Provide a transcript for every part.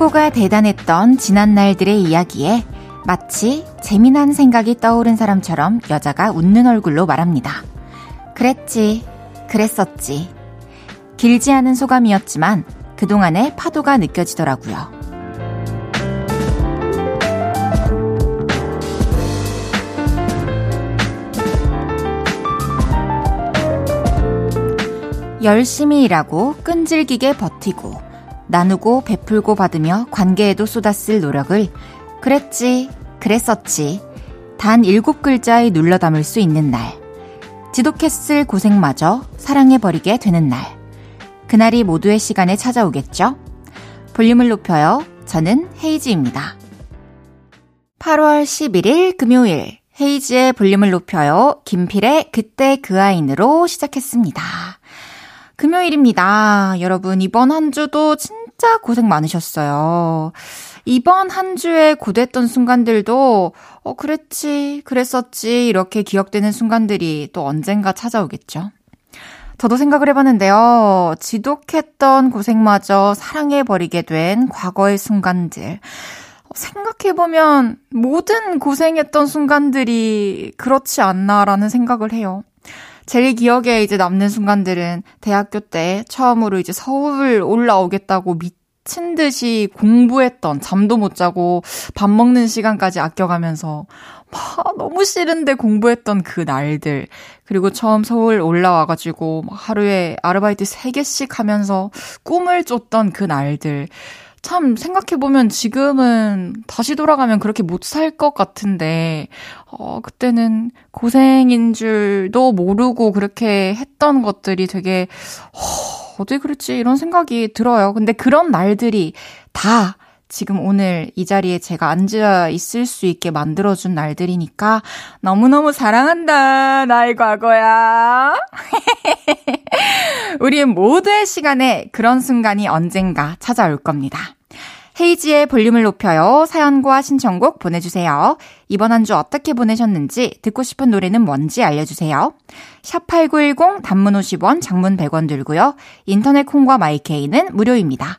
사고가 대단했던 지난 날들의 이야기에 마치 재미난 생각이 떠오른 사람처럼 여자가 웃는 얼굴로 말합니다. 그랬지, 그랬었지. 길지 않은 소감이었지만 그동안의 파도가 느껴지더라고요. 열심히 일하고 끈질기게 버티고 나누고 베풀고 받으며 관계에도 쏟았을 노력을 그랬지, 그랬었지. 단 일곱 글자에 눌러 담을 수 있는 날. 지독했을 고생마저 사랑해버리게 되는 날. 그날이 모두의 시간에 찾아오겠죠? 볼륨을 높여요. 저는 헤이지입니다. 8월 11일 금요일. 헤이지의 볼륨을 높여요. 김필의 그때 그 아인으로 시작했습니다. 금요일입니다. 여러분, 이번 한 주도 진 짜 고생 많으셨어요. 이번 한 주에 고됐던 순간들도, 어, 그랬지, 그랬었지, 이렇게 기억되는 순간들이 또 언젠가 찾아오겠죠. 저도 생각을 해봤는데요. 지독했던 고생마저 사랑해버리게 된 과거의 순간들. 생각해보면 모든 고생했던 순간들이 그렇지 않나라는 생각을 해요. 제일 기억에 이제 남는 순간들은 대학교 때 처음으로 이제 서울 올라오겠다고 미친 듯이 공부했던 잠도 못 자고 밥 먹는 시간까지 아껴가면서 막 너무 싫은데 공부했던 그 날들. 그리고 처음 서울 올라와가지고 하루에 아르바이트 3개씩 하면서 꿈을 쫓던 그 날들. 참 생각해보면 지금은 다시 돌아가면 그렇게 못 살 것 같은데, 어, 그때는 고생인 줄도 모르고 그렇게 했던 것들이 되게, 어, 어디 그랬지? 이런 생각이 들어요. 근데 그런 날들이 다 지금 오늘 이 자리에 제가 앉아 있을 수 있게 만들어준 날들이니까 너무너무 사랑한다, 나의 과거야. 우리 모두의 시간에 그런 순간이 언젠가 찾아올 겁니다. 헤이지의 볼륨을 높여요. 사연과 신청곡 보내주세요. 이번 한 주 어떻게 보내셨는지 듣고 싶은 노래는 뭔지 알려주세요. 샵8910 단문 50원, 장문 100원 들고요. 인터넷 콩과 마이케이는 무료입니다.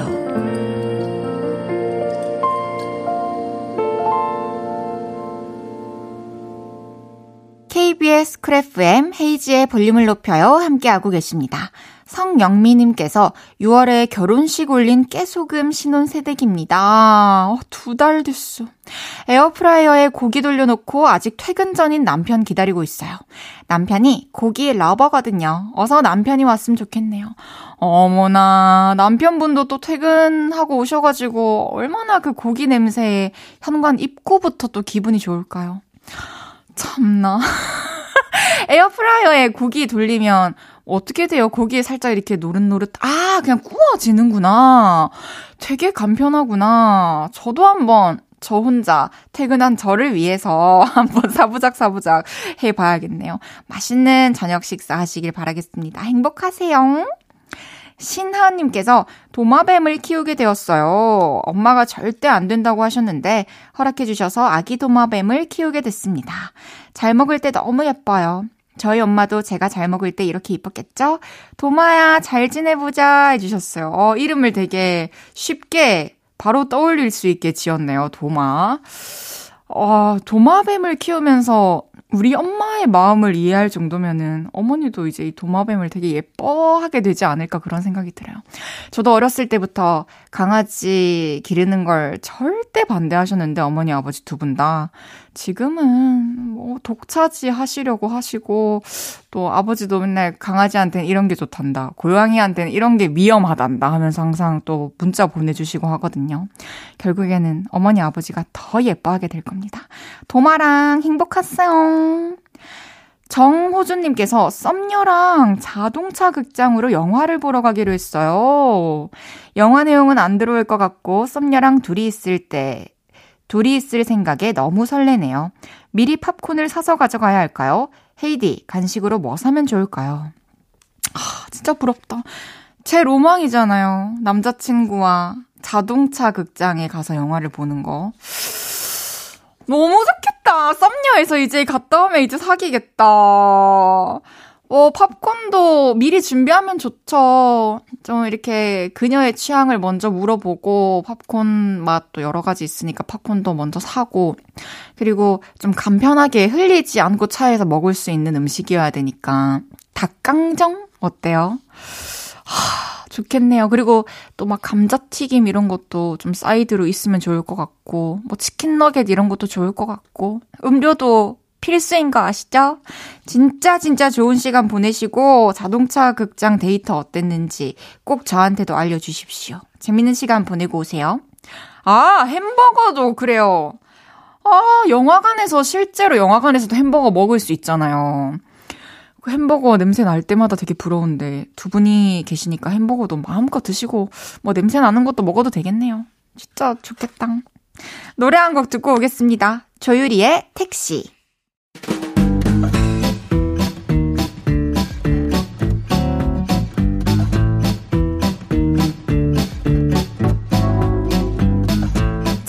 KBS 크래프엠 헤이지의 볼륨을 높여요 함께하고 계십니다. 성영미님께서 6월에 결혼식 올린 깨소금 신혼 새댁입니다. 어, 두달 됐어. 에어프라이어에 고기 돌려놓고 아직 퇴근 전인 남편 기다리고 있어요. 남편이 고기 러버거든요. 어서 남편이 왔으면 좋겠네요. 어머나, 남편분도 또 퇴근하고 오셔가지고 얼마나 그 고기 냄새에 현관 입구부터 또 기분이 좋을까요? 참나. 에어프라이어에 고기 돌리면 어떻게 돼요? 고기에 살짝 이렇게 노릇노릇, 아, 그냥 구워지는구나. 되게 간편하구나. 저도 한번 저 혼자 퇴근한 저를 위해서 한번 사부작 사부작 해봐야겠네요. 맛있는 저녁 식사 하시길 바라겠습니다. 행복하세요. 신하님께서 도마뱀을 키우게 되었어요. 엄마가 절대 안 된다고 하셨는데 허락해 주셔서 아기 도마뱀을 키우게 됐습니다. 잘 먹을 때 너무 예뻐요. 저희 엄마도 제가 잘 먹을 때 이렇게 이뻤겠죠? 도마야, 잘 지내보자 해주셨어요. 어, 이름을 되게 쉽게 바로 떠올릴 수 있게 지었네요, 도마. 어, 도마뱀을 키우면서 우리 엄마의 마음을 이해할 정도면은 어머니도 이제 이 도마뱀을 되게 예뻐하게 되지 않을까 그런 생각이 들어요. 저도 어렸을 때부터 강아지 기르는 걸 절대 반대하셨는데 어머니 아버지 두 분 다 지금은 뭐 독차지 하시려고 하시고 또 아버지도 맨날 강아지한테는 이런 게 좋단다. 고양이한테는 이런 게 위험하단다 하면서 항상 또 문자 보내주시고 하거든요. 결국에는 어머니 아버지가 더 예뻐하게 될 겁니다. 도마랑 행복했어요. 정호준님께서 썸녀랑 자동차 극장으로 영화를 보러 가기로 했어요. 영화 내용은 안 들어올 것 같고 썸녀랑 둘이 있을 때 둘이 있을 생각에 너무 설레네요. 미리 팝콘을 사서 가져가야 할까요? 헤이디, 간식으로 뭐 사면 좋을까요? 아, 진짜 부럽다. 제 로망이잖아요. 남자친구와 자동차 극장에 가서 영화를 보는 거. 너무 좋겠다. 썸녀에서 이제 갔다 오면 이제 사귀겠다. 어, 팝콘도 미리 준비하면 좋죠. 좀 이렇게 그녀의 취향을 먼저 물어보고 팝콘 맛도 여러 가지 있으니까 팝콘도 먼저 사고 그리고 좀 간편하게 흘리지 않고 차에서 먹을 수 있는 음식이어야 되니까 닭강정 어때요? 하, 좋겠네요. 그리고 또 막 감자튀김 이런 것도 좀 사이드로 있으면 좋을 것 같고 뭐 치킨 너겟 이런 것도 좋을 것 같고 음료도 필수인 거 아시죠? 진짜 진짜 좋은 시간 보내시고 자동차 극장 데이트 어땠는지 꼭 저한테도 알려주십시오. 재밌는 시간 보내고 오세요. 아, 햄버거도 그래요. 아, 영화관에서 실제로 영화관에서도 햄버거 먹을 수 있잖아요. 그 햄버거 냄새 날 때마다 되게 부러운데 두 분이 계시니까 햄버거도 마음껏 드시고 뭐 냄새 나는 것도 먹어도 되겠네요. 진짜 좋겠다. 노래 한 곡 듣고 오겠습니다. 조유리의 택시.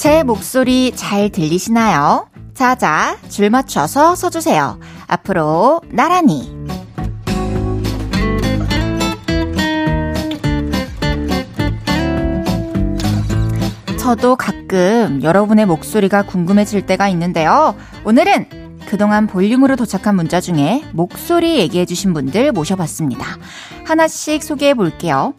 제 목소리 잘 들리시나요? 자자, 줄 맞춰서 서주세요. 앞으로 나란히. 저도 가끔 여러분의 목소리가 궁금해질 때가 있는데요. 오늘은 그동안 볼륨으로 도착한 문자 중에 목소리 얘기해주신 분들 모셔봤습니다. 하나씩 소개해 볼게요.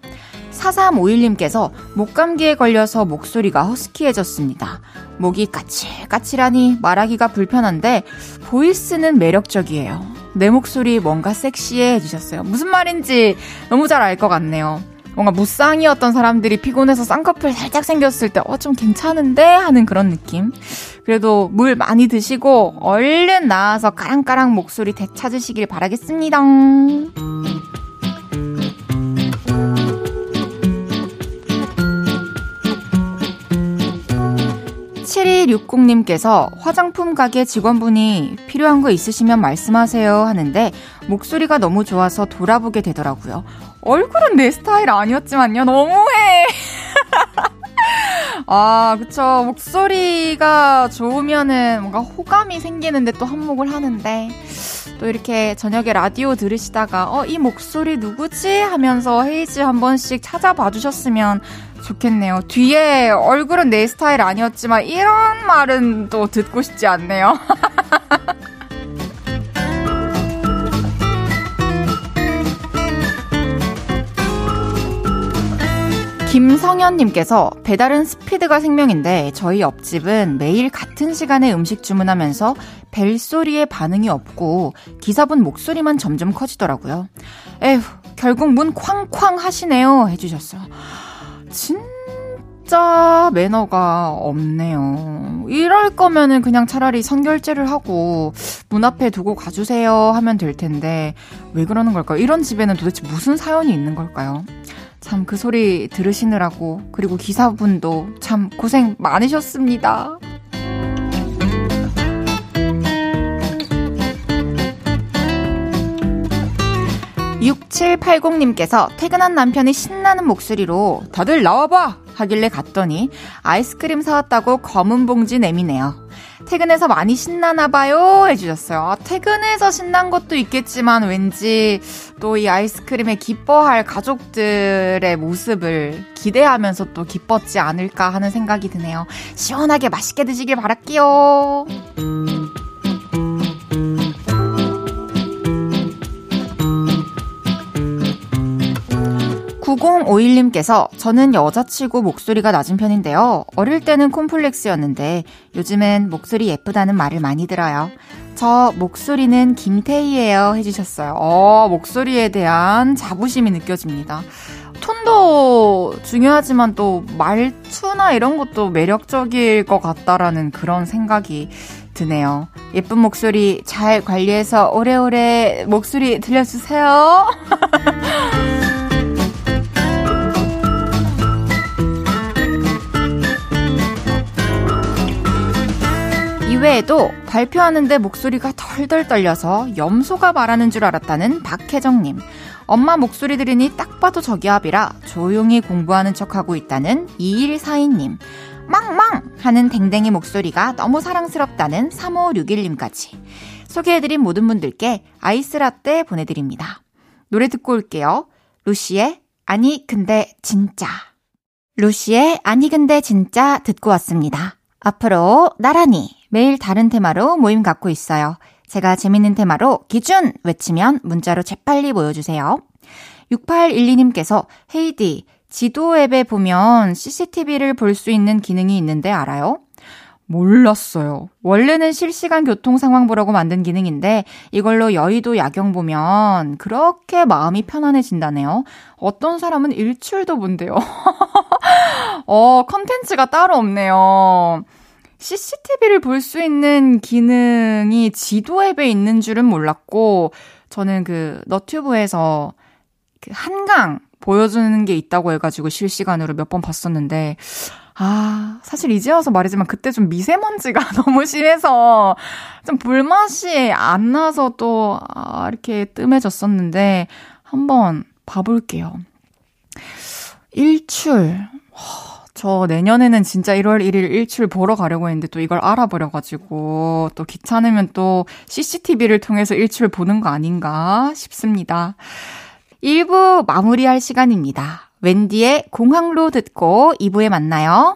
4351님께서 목감기에 걸려서 목소리가 허스키해졌습니다. 목이 까칠까칠하니 말하기가 불편한데 보이스는 매력적이에요. 내 목소리 뭔가 섹시해 해주셨어요. 무슨 말인지 너무 잘 알 것 같네요. 뭔가 무쌍이었던 사람들이 피곤해서 쌍꺼풀 살짝 생겼을 때, 어, 좀 괜찮은데? 하는 그런 느낌. 그래도 물 많이 드시고, 얼른 나와서 까랑까랑 목소리 되찾으시길 바라겠습니다. 7260님께서 화장품 가게 직원분이 필요한 거 있으시면 말씀하세요 하는데 목소리가 너무 좋아서 돌아보게 되더라고요. 얼굴은 내 스타일 아니었지만요. 너무해! 아, 그쵸. 목소리가 좋으면은 뭔가 호감이 생기는데 또 한몫을 하는데 또 이렇게 저녁에 라디오 들으시다가 어, 이 목소리 누구지? 하면서 헤이즈 한 번씩 찾아봐 주셨으면 좋겠네요. 뒤에 얼굴은 내 스타일 아니었지만 이런 말은 또 듣고 싶지 않네요. 김성현님께서 배달은 스피드가 생명인데 저희 옆집은 매일 같은 시간에 음식 주문하면서 벨소리에 반응이 없고 기사분 목소리만 점점 커지더라고요. 에휴, 결국 문 쾅쾅 하시네요. 해주셨어요. 진짜 매너가 없네요. 이럴 거면은 그냥 차라리 선결제를 하고 문 앞에 두고 가주세요 하면 될 텐데 왜 그러는 걸까요? 이런 집에는 도대체 무슨 사연이 있는 걸까요? 참 그 소리 들으시느라고 그리고 기사분도 참 고생 많으셨습니다. 6780님께서 퇴근한 남편이 신나는 목소리로 다들 나와봐! 하길래 갔더니 아이스크림 사왔다고 검은 봉지 내미네요. 퇴근해서 많이 신나나 봐요 해주셨어요. 아, 퇴근해서 신난 것도 있겠지만 왠지 또 이 아이스크림에 기뻐할 가족들의 모습을 기대하면서 또 기뻤지 않을까 하는 생각이 드네요. 시원하게 맛있게 드시길 바랄게요. 9051님께서 저는 여자치고 목소리가 낮은 편인데요. 어릴 때는 콤플렉스였는데 요즘은 목소리 예쁘다는 말을 많이 들어요. 저 목소리는 김태희예요 해주셨어요. 어, 목소리에 대한 자부심이 느껴집니다. 톤도 중요하지만 또 말투나 이런 것도 매력적일 것 같다라는 그런 생각이 드네요. 예쁜 목소리 잘 관리해서 오래오래 목소리 들려주세요. 이외에도 발표하는데 목소리가 덜덜 떨려서 염소가 말하는 줄 알았다는 박혜정님. 엄마 목소리 들으니 딱 봐도 저기압이라 조용히 공부하는 척하고 있다는 2142님. 망망! 하는 댕댕이 목소리가 너무 사랑스럽다는 3561님까지. 소개해드린 모든 분들께 아이스 라떼 보내드립니다. 노래 듣고 올게요. 루시의 아니 근데 진짜. 루시의 아니 근데 진짜 듣고 왔습니다. 앞으로 나란히 매일 다른 테마로 모임 갖고 있어요. 제가 재밌는 테마로 기준 외치면 문자로 재빨리 모여주세요. 6812님께서 헤이디 지도 앱에 보면 CCTV를 볼 수 있는 기능이 있는데 알아요? 몰랐어요. 원래는 실시간 교통 상황 보라고 만든 기능인데 이걸로 여의도 야경 보면 그렇게 마음이 편안해진다네요. 어떤 사람은 일출도 본대요. 어, 컨텐츠가 따로 없네요. CCTV를 볼 수 있는 기능이 지도 앱에 있는 줄은 몰랐고 저는 그 너튜브에서 그 한강 보여주는 게 있다고 해가지고 실시간으로 몇 번 봤었는데, 아, 사실 이제 와서 말이지만 그때 좀 미세먼지가 너무 심해서 좀 불맛이 안 나서 또, 아, 이렇게 뜸해졌었는데, 한번 봐볼게요. 일출. 저 내년에는 진짜 1월 1일 일출 보러 가려고 했는데 또 이걸 알아버려가지고 또 귀찮으면 또 CCTV를 통해서 일출 보는 거 아닌가 싶습니다. 1부 마무리할 시간입니다. 웬디의 공항로 듣고 2부에 만나요.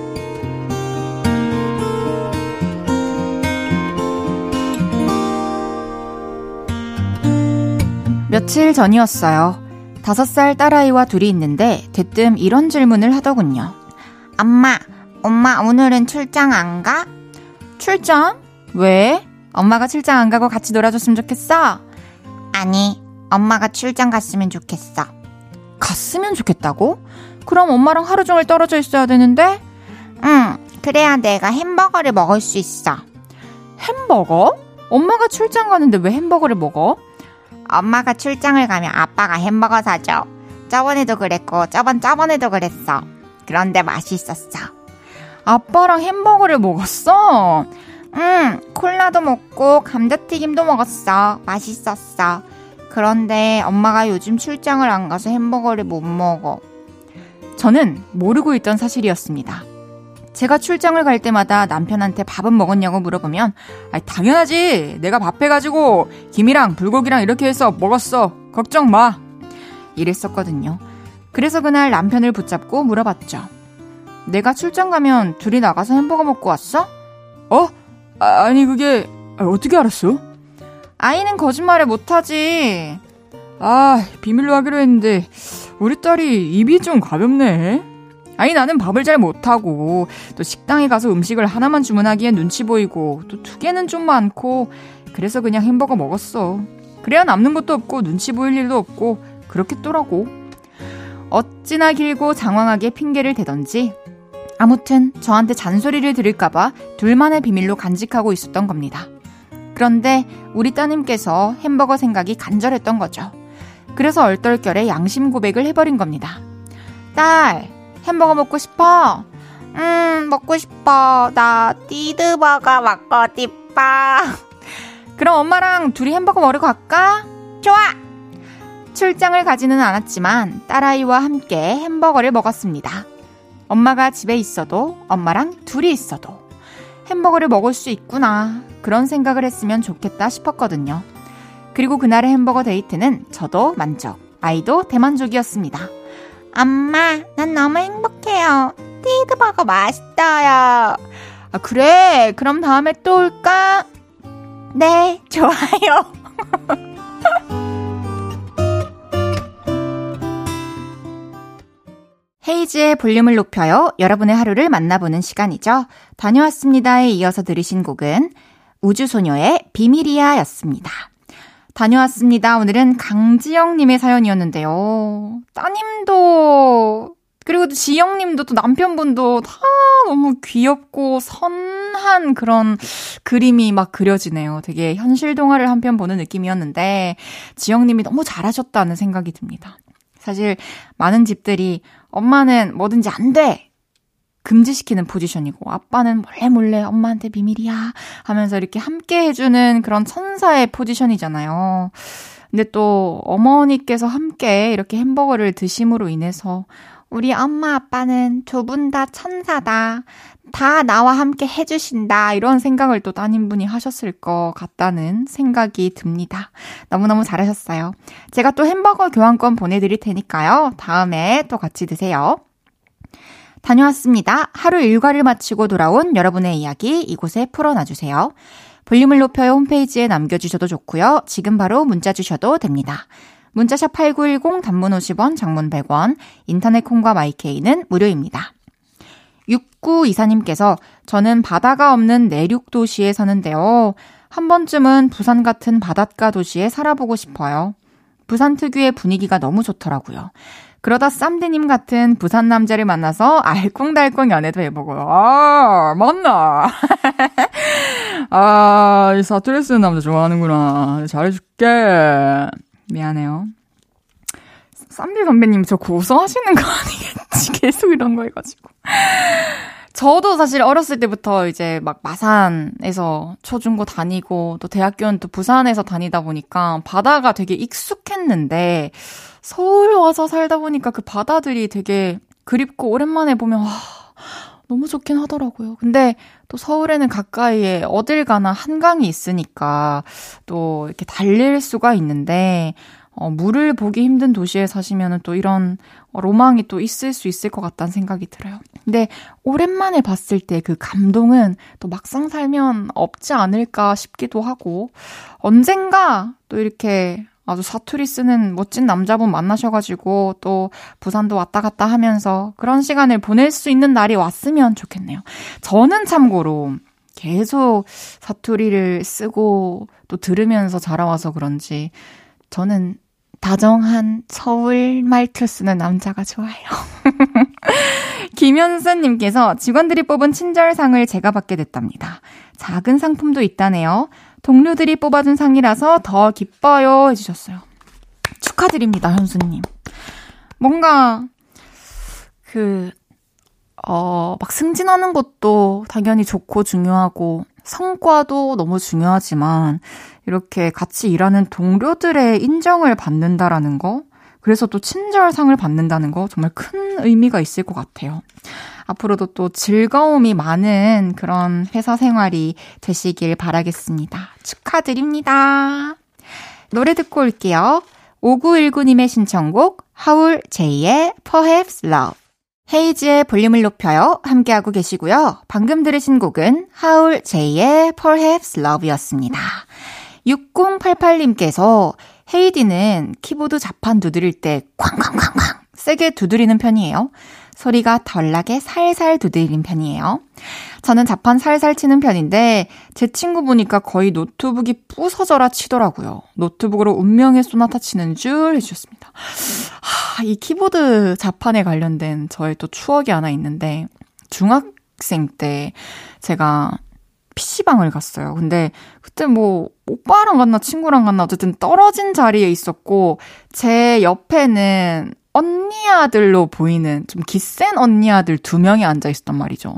며칠 전이었어요. 다섯 살 딸아이와 둘이 있는데 대뜸 이런 질문을 하더군요. 엄마, 엄마 오늘은 출장 안 가? 출장? 왜? 엄마가 출장 안 가고 같이 놀아줬으면 좋겠어? 아니, 엄마가 출장 갔으면 좋겠어. 갔으면 좋겠다고? 그럼 엄마랑 하루 종일 떨어져 있어야 되는데? 응, 그래야 내가 햄버거를 먹을 수 있어. 햄버거? 엄마가 출장 가는데 왜 햄버거를 먹어? 엄마가 출장을 가면 아빠가 햄버거 사줘. 저번에도 그랬고, 저번 저번에도 그랬어. 그런데 맛있었어. 아빠랑 햄버거를 먹었어? 응, 콜라도 먹고 감자튀김도 먹었어. 맛있었어. 그런데 엄마가 요즘 출장을 안 가서 햄버거를 못 먹어. 저는 모르고 있던 사실이었습니다. 제가 출장을 갈 때마다 남편한테 밥은 먹었냐고 물어보면 아 당연하지 내가 밥 해가지고 김이랑 불고기랑 이렇게 해서 먹었어 걱정 마 이랬었거든요 그래서 그날 남편을 붙잡고 물어봤죠 내가 출장 가면 둘이 나가서 햄버거 먹고 왔어? 어? 아, 니 그게 아, 어떻게 알았어? 아이는 거짓말을 못하지. 아, 비밀로 하기로 했는데 우리 딸이 입이 좀 가볍네. 아니 나는 밥을 잘 못하고 또 식당에 가서 음식을 하나만 주문하기엔 눈치 보이고 또 두 개는 좀 많고 그래서 그냥 햄버거 먹었어. 그래야 남는 것도 없고 눈치 보일 일도 없고 그렇겠더라고. 어찌나 길고 장황하게 핑계를 대던지 아무튼 저한테 잔소리를 들을까봐 둘만의 비밀로 간직하고 있었던 겁니다. 그런데 우리 따님께서 햄버거 생각이 간절했던 거죠. 그래서 얼떨결에 양심 고백을 해버린 겁니다. 딸, 햄버거 먹고 싶어? 음, 먹고 싶어. 나 띠드버거 먹고 싶어. 그럼 엄마랑 둘이 햄버거 먹으러 갈까? 좋아! 출장을 가지는 않았지만 딸아이와 함께 햄버거를 먹었습니다. 엄마가 집에 있어도 엄마랑 둘이 있어도 햄버거를 먹을 수 있구나. 그런 생각을 했으면 좋겠다 싶었거든요. 그리고 그날의 햄버거 데이트는 저도 만족, 아이도 대만족이었습니다. 엄마, 난 너무 행복해요. 티드버거 맛있어요. 아, 그래? 그럼 다음에 또 올까? 네, 좋아요. 헤이즈의 볼륨을 높여요. 여러분의 하루를 만나보는 시간이죠. 다녀왔습니다에 이어서 들으신 곡은 우주소녀의 비밀이야 였습니다. 다녀왔습니다. 오늘은 강지영님의 사연이었는데요. 따님도, 그리고 또 지영님도 또 남편분도 다 너무 귀엽고 선한 그런 그림이 막 그려지네요. 되게 현실 동화를 한 편 보는 느낌이었는데, 지영님이 너무 잘하셨다는 생각이 듭니다. 사실 많은 집들이 엄마는 뭐든지 안 돼! 금지시키는 포지션이고 아빠는 몰래 몰래 엄마한테 비밀이야 하면서 이렇게 함께 해주는 그런 천사의 포지션이잖아요. 근데 또 어머니께서 함께 이렇게 햄버거를 드심으로 인해서 우리 엄마 아빠는 두 분 다 천사다. 다 나와 함께 해주신다. 이런 생각을 또 따님분이 하셨을 것 같다는 생각이 듭니다. 너무너무 잘하셨어요. 제가 또 햄버거 교환권 보내드릴 테니까요. 다음에 또 같이 드세요. 다녀왔습니다. 하루 일과를 마치고 돌아온 여러분의 이야기 이곳에 풀어놔주세요. 볼륨을 높여요 홈페이지에 남겨주셔도 좋고요. 지금 바로 문자 주셔도 됩니다. 문자샵 8910 단문 50원, 장문 100원, 인터넷 콩과 마이케이는 무료입니다. 6924님께서 저는 바다가 없는 내륙 도시에 사는데요. 한 번쯤은 부산 같은 바닷가 도시에 살아보고 싶어요. 부산 특유의 분위기가 너무 좋더라고요. 그러다 쌈디님 같은 부산 남자를 만나서 알콩달콩 연애도 해보고요. 아, 맞나? 아, 이 사투리 쓰는 남자 좋아하는구나. 잘해줄게. 미안해요. 쌈디 선배님 저 고소하시는 거 아니겠지? 계속 이런 거 해가지고. 저도 사실 어렸을 때부터 이제 막 마산에서 초중고 다니고 또 대학교는 또 부산에서 다니다 보니까 바다가 되게 익숙했는데 서울 와서 살다 보니까 그 바다들이 되게 그립고 오랜만에 보면 와 너무 좋긴 하더라고요. 근데 또 서울에는 가까이에 어딜 가나 한강이 있으니까 또 이렇게 달릴 수가 있는데 어, 물을 보기 힘든 도시에 사시면은 또 이런 로망이 또 있을 수 있을 것 같다는 생각이 들어요. 근데 오랜만에 봤을 때 그 감동은 또 막상 살면 없지 않을까 싶기도 하고 언젠가 또 이렇게 아주 사투리 쓰는 멋진 남자분 만나셔가지고 또 부산도 왔다 갔다 하면서 그런 시간을 보낼 수 있는 날이 왔으면 좋겠네요. 저는 참고로 계속 사투리를 쓰고 또 들으면서 자라와서 그런지 저는 다정한 서울 말투 쓰는 남자가 좋아요. 김현수님께서 직원들이 뽑은 친절상을 제가 받게 됐답니다. 작은 상품도 있다네요. 동료들이 뽑아준 상이라서 더 기뻐요. 해주셨어요. 축하드립니다, 현수님. 뭔가, 그, 어, 막 승진하는 것도 당연히 좋고 중요하고, 성과도 너무 중요하지만, 이렇게 같이 일하는 동료들의 인정을 받는다라는 거, 그래서 또 친절상을 받는다는 거 정말 큰 의미가 있을 것 같아요. 앞으로도 또 즐거움이 많은 그런 회사 생활이 되시길 바라겠습니다. 축하드립니다. 노래 듣고 올게요. 5919님의 신청곡 하울 제이의 Perhaps Love 헤이즈의 볼륨을 높여요. 함께하고 계시고요. 방금 들으신 곡은 하울 제이의 Perhaps Love였습니다. 6088님께서 헤이디는 키보드 자판 두드릴 때 쾅쾅쾅쾅 세게 두드리는 편이에요. 소리가 덜 나게 살살 두드리는 편이에요. 저는 자판 살살 치는 편인데 제 친구 보니까 거의 노트북이 부서져라 치더라고요. 노트북으로 운명의 소나타 치는 줄 해주셨습니다. 하, 이 키보드 자판에 관련된 저의 또 추억이 하나 있는데 중학생 때 제가 PC방을 갔어요. 근데 그때 뭐 오빠랑 갔나 친구랑 갔나 어쨌든 떨어진 자리에 있었고 제 옆에는 언니 아들로 보이는 좀 기센 언니 아들 두 명이 앉아 있었단 말이죠.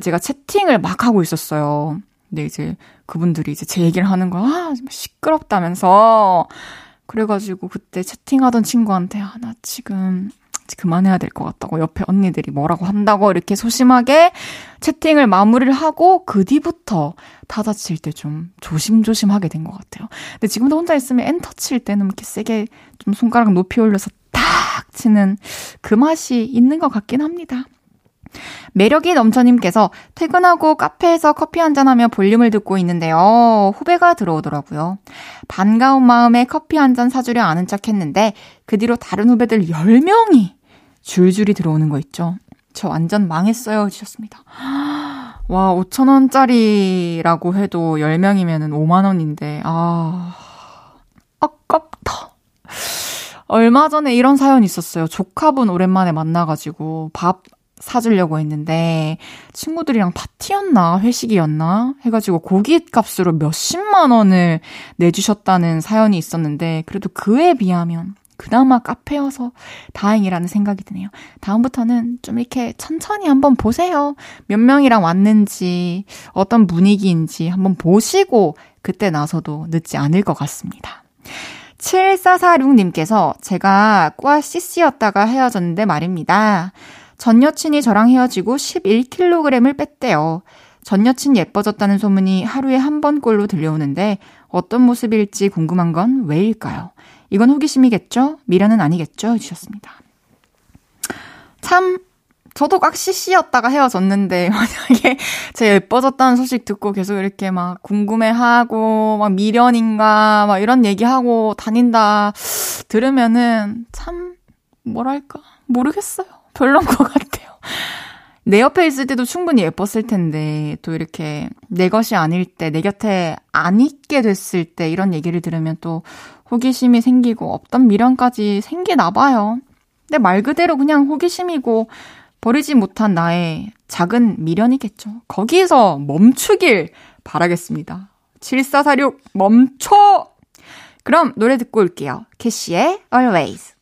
제가 채팅을 막 하고 있었어요. 근데 이제 그분들이 이제 제 얘기를 하는 거야. 아, 시끄럽다면서. 그래가지고 그때 채팅하던 친구한테, 아, 나 지금 그만해야 될 것 같다고 옆에 언니들이 뭐라고 한다고 이렇게 소심하게 채팅을 마무리를 하고 그 뒤부터 타자 칠 때 좀 조심조심 하게 된 것 같아요. 근데 지금도 혼자 있으면 엔터 칠 때는 이렇게 세게 좀 손가락 높이 올려서 탁 치는 그 맛이 있는 것 같긴 합니다. 매력이 넘쳐님께서 퇴근하고 카페에서 커피 한잔하며 볼륨을 듣고 있는데요. 후배가 들어오더라고요. 반가운 마음에 커피 한 잔 사주려 아는 척 했는데 그 뒤로 다른 후배들 10명이 줄줄이 들어오는 거 있죠. 저 완전 망했어요. 주셨습니다. 와, 5천원짜리라고 해도 10명이면 5만원인데, 아, 아깝다. 얼마 전에 이런 사연이 있었어요. 조카분 오랜만에 만나가지고 밥 사주려고 했는데 친구들이랑 파티였나 회식이었나 해가지고 고기 값으로 몇십만 원을 내주셨다는 사연이 있었는데 그래도 그에 비하면 그나마 카페여서 다행이라는 생각이 드네요. 다음부터는 좀 이렇게 천천히 한번 보세요. 몇 명이랑 왔는지 어떤 분위기인지 한번 보시고 그때 나서도 늦지 않을 것 같습니다. 7446님께서 제가 과 CC였다가 헤어졌는데 말입니다. 전 여친이 저랑 헤어지고 11kg을 뺐대요. 전 여친 예뻐졌다는 소문이 하루에 한 번꼴로 들려오는데 어떤 모습일지 궁금한 건 왜일까요? 이건 호기심이겠죠? 미련은 아니겠죠? 해주셨습니다. 참, 저도 꽉 CC였다가 헤어졌는데, 만약에 제 예뻐졌다는 소식 듣고 계속 이렇게 막 궁금해하고, 막 미련인가, 막 이런 얘기하고 다닌다 들으면은 참, 뭐랄까, 모르겠어요. 별론 것 같아요. 내 옆에 있을 때도 충분히 예뻤을 텐데, 또 이렇게 내 것이 아닐 때, 내 곁에 안 있게 됐을 때 이런 얘기를 들으면 또 호기심이 생기고 없던 미련까지 생기나 봐요. 근데 말 그대로 그냥 호기심이고 버리지 못한 나의 작은 미련이겠죠. 거기에서 멈추길 바라겠습니다. 7446 멈춰! 그럼 노래 듣고 올게요. 캐시의 Always.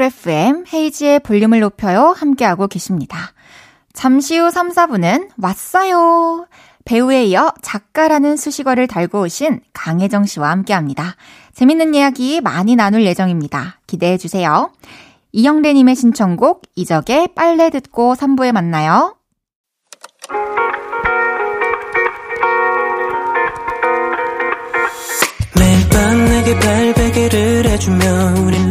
쿨 FM 헤이지의 볼륨을 높여요. 함께하고 계십니다. 잠시 후 3, 4분은 왔어요. 배우에 이어 작가라는 수식어를 달고 오신 강혜정 씨와 함께 합니다. 재밌는 이야기 많이 나눌 예정입니다. 기대해 주세요. 이영래님의 신청곡 이적의 빨래 듣고 3부에 만나요. 매일 밤 내게 발베개를 해주며 우린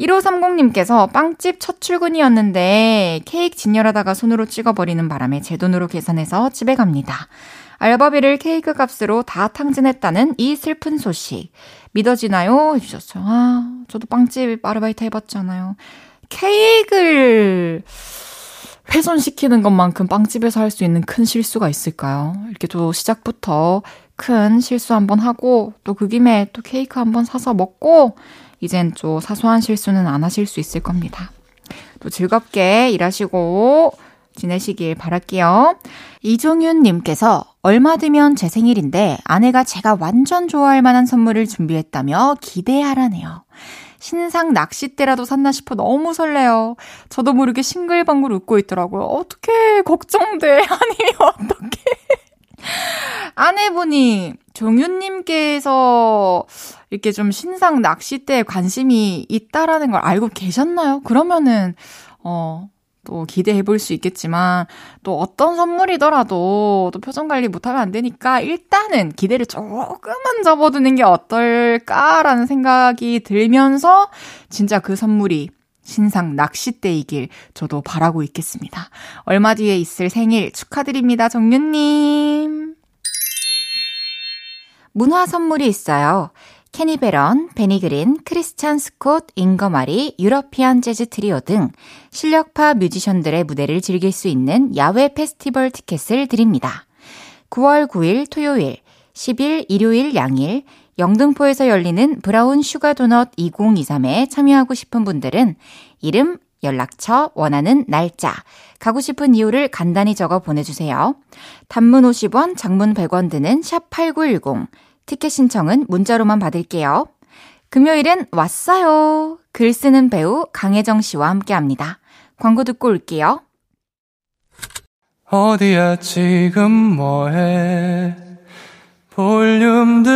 1530님께서 빵집 첫 출근이었는데 케이크 진열하다가 손으로 찍어버리는 바람에 제 돈으로 계산해서 집에 갑니다. 알바비를 케이크 값으로 다 탕진했다는 이 슬픈 소식. 믿어지나요? 해주셨죠. 아, 저도 빵집 아르바이트 해봤잖아요. 케이크를 훼손시키는 것만큼 빵집에서 할 수 있는 큰 실수가 있을까요? 이렇게 또 시작부터 큰 실수 한번 하고 또 그 김에 또 케이크 한번 사서 먹고 이젠 좀 사소한 실수는 안 하실 수 있을 겁니다. 또 즐겁게 일하시고 지내시길 바랄게요. 이종윤님께서 얼마 뒤면 제 생일인데 아내가 제가 완전 좋아할 만한 선물을 준비했다며 기대하라네요. 신상 낚싯대라도 샀나 싶어 너무 설레요. 저도 모르게 싱글벙글 웃고 있더라고요. 어떻게 걱정돼. 아니, 어떻게. 아내분이 종윤님께서 이렇게 좀 신상 낚싯대에 관심이 있다라는 걸 알고 계셨나요? 그러면은, 어, 또 기대해 볼 수 있겠지만 또 어떤 선물이더라도 또 표정 관리 못하면 안 되니까 일단은 기대를 조금만 접어두는 게 어떨까라는 생각이 들면서 진짜 그 선물이 신상 낚싯대이길 저도 바라고 있겠습니다. 얼마 뒤에 있을 생일 축하드립니다, 정윤님. 문화 선물이 있어요. 케니베런, 베니그린, 크리스찬 스콧, 잉거마리, 유러피안 재즈 트리오 등 실력파 뮤지션들의 무대를 즐길 수 있는 야외 페스티벌 티켓을 드립니다. 9월 9일 토요일, 10일 일요일 양일, 영등포에서 열리는 브라운 슈가 도넛 2023에 참여하고 싶은 분들은 이름, 연락처, 원하는 날짜, 가고 싶은 이유를 간단히 적어 보내주세요. 단문 50원, 장문 100원 드는 샵 8910, 티켓 신청은 문자로만 받을게요. 금요일은 왔어요. 글 쓰는 배우 강혜정 씨와 함께 합니다. 광고 듣고 올게요. 어디야 지금 뭐해 볼륨 들으러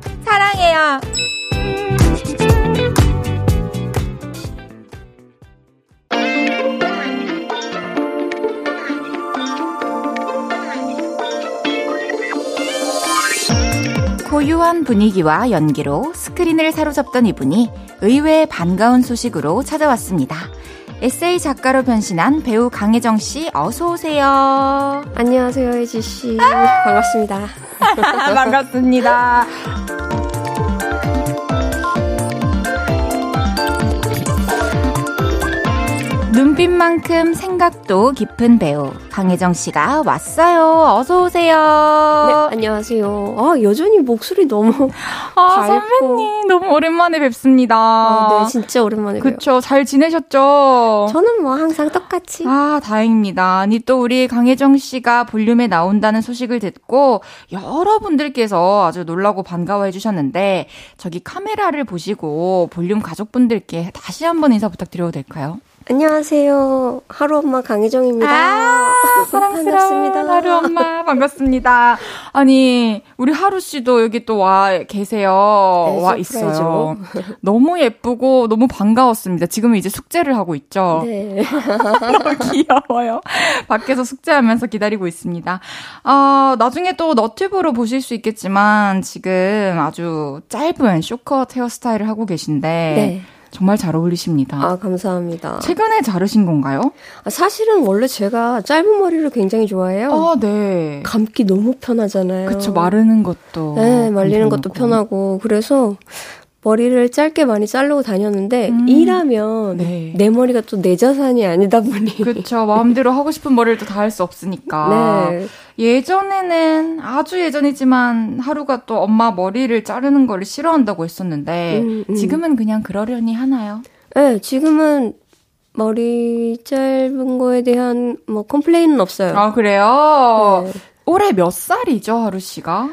고유한 분위기와 연기로 스크린을 사로잡던 이분이 의외의 반가운 소식으로 찾아왔습니다. 에세이 작가로 변신한 배우 강혜정 씨, 어서 오세요. 안녕하세요, 혜지 씨. 반갑습니다. 반갑습니다. 눈빛만큼 생각도 깊은 배우 강혜정 씨가 왔어요. 어서 오세요. 네, 안녕하세요. 아, 여전히 목소리 너무 아, 밝고. 선배님, 너무 오랜만에 뵙습니다. 아, 네, 진짜 오랜만에 봬요. 그쵸, 잘 지내셨죠? 저는 뭐 항상 똑같이. 아, 다행입니다. 아니, 또 우리 강혜정 씨가 볼륨에 나온다는 소식을 듣고 여러분들께서 아주 놀라고 반가워해 주셨는데, 저기 카메라를 보시고 볼륨 가족분들께 다시 한번 인사 부탁드려도 될까요? 안녕하세요. 하루 엄마 강혜정입니다. 아, 사랑스러운 반갑습니다. 하루 엄마 반갑습니다. 아니 우리 하루 씨도 여기 또 와 계세요. 네, 와. 있어요. 너무 예쁘고 너무 반가웠습니다. 지금은 이제 숙제를 하고 있죠. 네. 너무 귀여워요. 밖에서 숙제하면서 기다리고 있습니다. 아 나중에 또 너튜브로 보실 수 있겠지만 지금 아주 짧은 쇼컷 헤어스타일을 하고 계신데 네. 정말 잘 어울리십니다. 아, 감사합니다. 최근에 자르신 건가요? 아, 사실은 원래 제가 짧은 머리를 굉장히 좋아해요. 아, 네. 감기 너무 편하잖아요. 그쵸, 마르는 것도. 네, 말리는 것도 편하고. 편하고. 그래서 머리를 짧게 많이 자르고 다녔는데 음. 일하면 네. 내 머리가 또 내 자산이 아니다 보니. 그쵸, 마음대로 하고 싶은 머리를 또 다 할 수 없으니까. 네. 예전에는, 아주 예전이지만 하루가 또 엄마 머리를 자르는 걸 싫어한다고 했었는데, 음, 음. 지금은 그냥 그러려니 하나요? 네, 지금은 머리 짧은 거에 대한 뭐 컴플레인은 없어요. 아, 그래요? 네. 올해 몇 살이죠, 하루 씨가?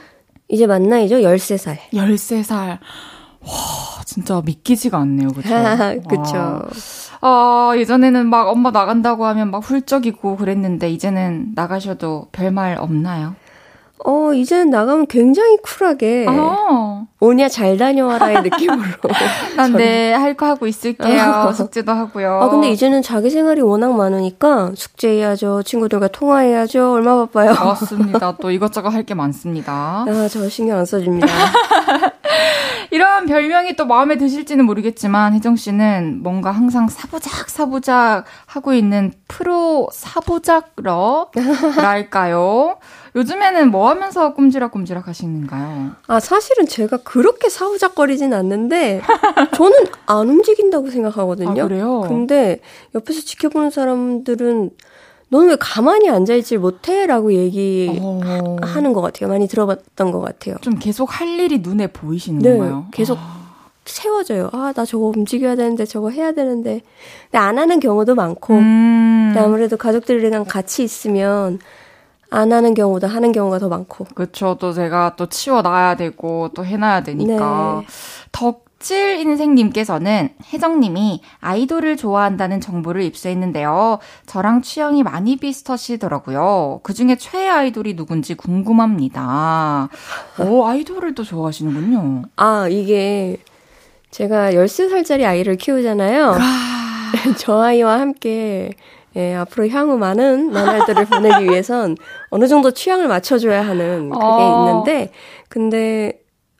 이제 만 나이죠? 13살. 13살. 와, 진짜 믿기지가 않네요, 그쵸? 그쵸. 어, 예전에는 막 엄마 나간다고 하면 막 훌쩍이고 그랬는데, 이제는 나가셔도 별말 없나요? 어, 이제는 나가면 굉장히 쿨하게 어. 오냐 잘 다녀와라의 느낌으로. 난 네, 할 거 하고 있을게요. 숙제도 하고요. 아, 근데 이제는 자기 생활이 워낙 많으니까 숙제해야죠. 친구들과 통화해야죠. 얼마 바빠요. 맞습니다. 또 이것저것 할 게 많습니다. 아, 저 신경 안 써줍니다. 이런 별명이 또 마음에 드실지는 모르겠지만, 혜정 씨는 뭔가 항상 사부작, 사부작 하고 있는 프로 사부작러랄까요? 요즘에는 뭐 하면서 꼼지락꼼지락 하시는가요? 아, 사실은 제가 그렇게 사후작거리진 않는데, 저는 안 움직인다고 생각하거든요. 아, 그래요? 근데 옆에서 지켜보는 사람들은, 너는 왜 가만히 앉아있질 못해? 라고 얘기하는 어, 것 같아요. 많이 들어봤던 것 같아요. 좀 계속 할 일이 눈에 보이시는 네, 건가요? 계속 세워져요. 아, 나 저거 움직여야 되는데, 저거 해야 되는데. 근데 안 하는 경우도 많고, 음. 아무래도 가족들이랑 같이 있으면 안 하는 경우보다 하는 경우가 더 많고. 그쵸. 또 제가 또 치워놔야 되고, 또 해놔야 되니까. 네. 덕 질 인생님께서는 혜정님이 아이돌을 좋아한다는 정보를 입수했는데요. 저랑 취향이 많이 비슷하시더라고요. 그 중에 최애 아이돌이 누군지 궁금합니다. 오, 아이돌을 또 좋아하시는군요. 아, 이게 제가 13살짜리 아이를 키우잖아요. 저 아이와 함께 예, 앞으로 향후 많은 나날들을 보내기 위해선 어느 정도 취향을 맞춰줘야 하는 그게 어. 있는데, 근데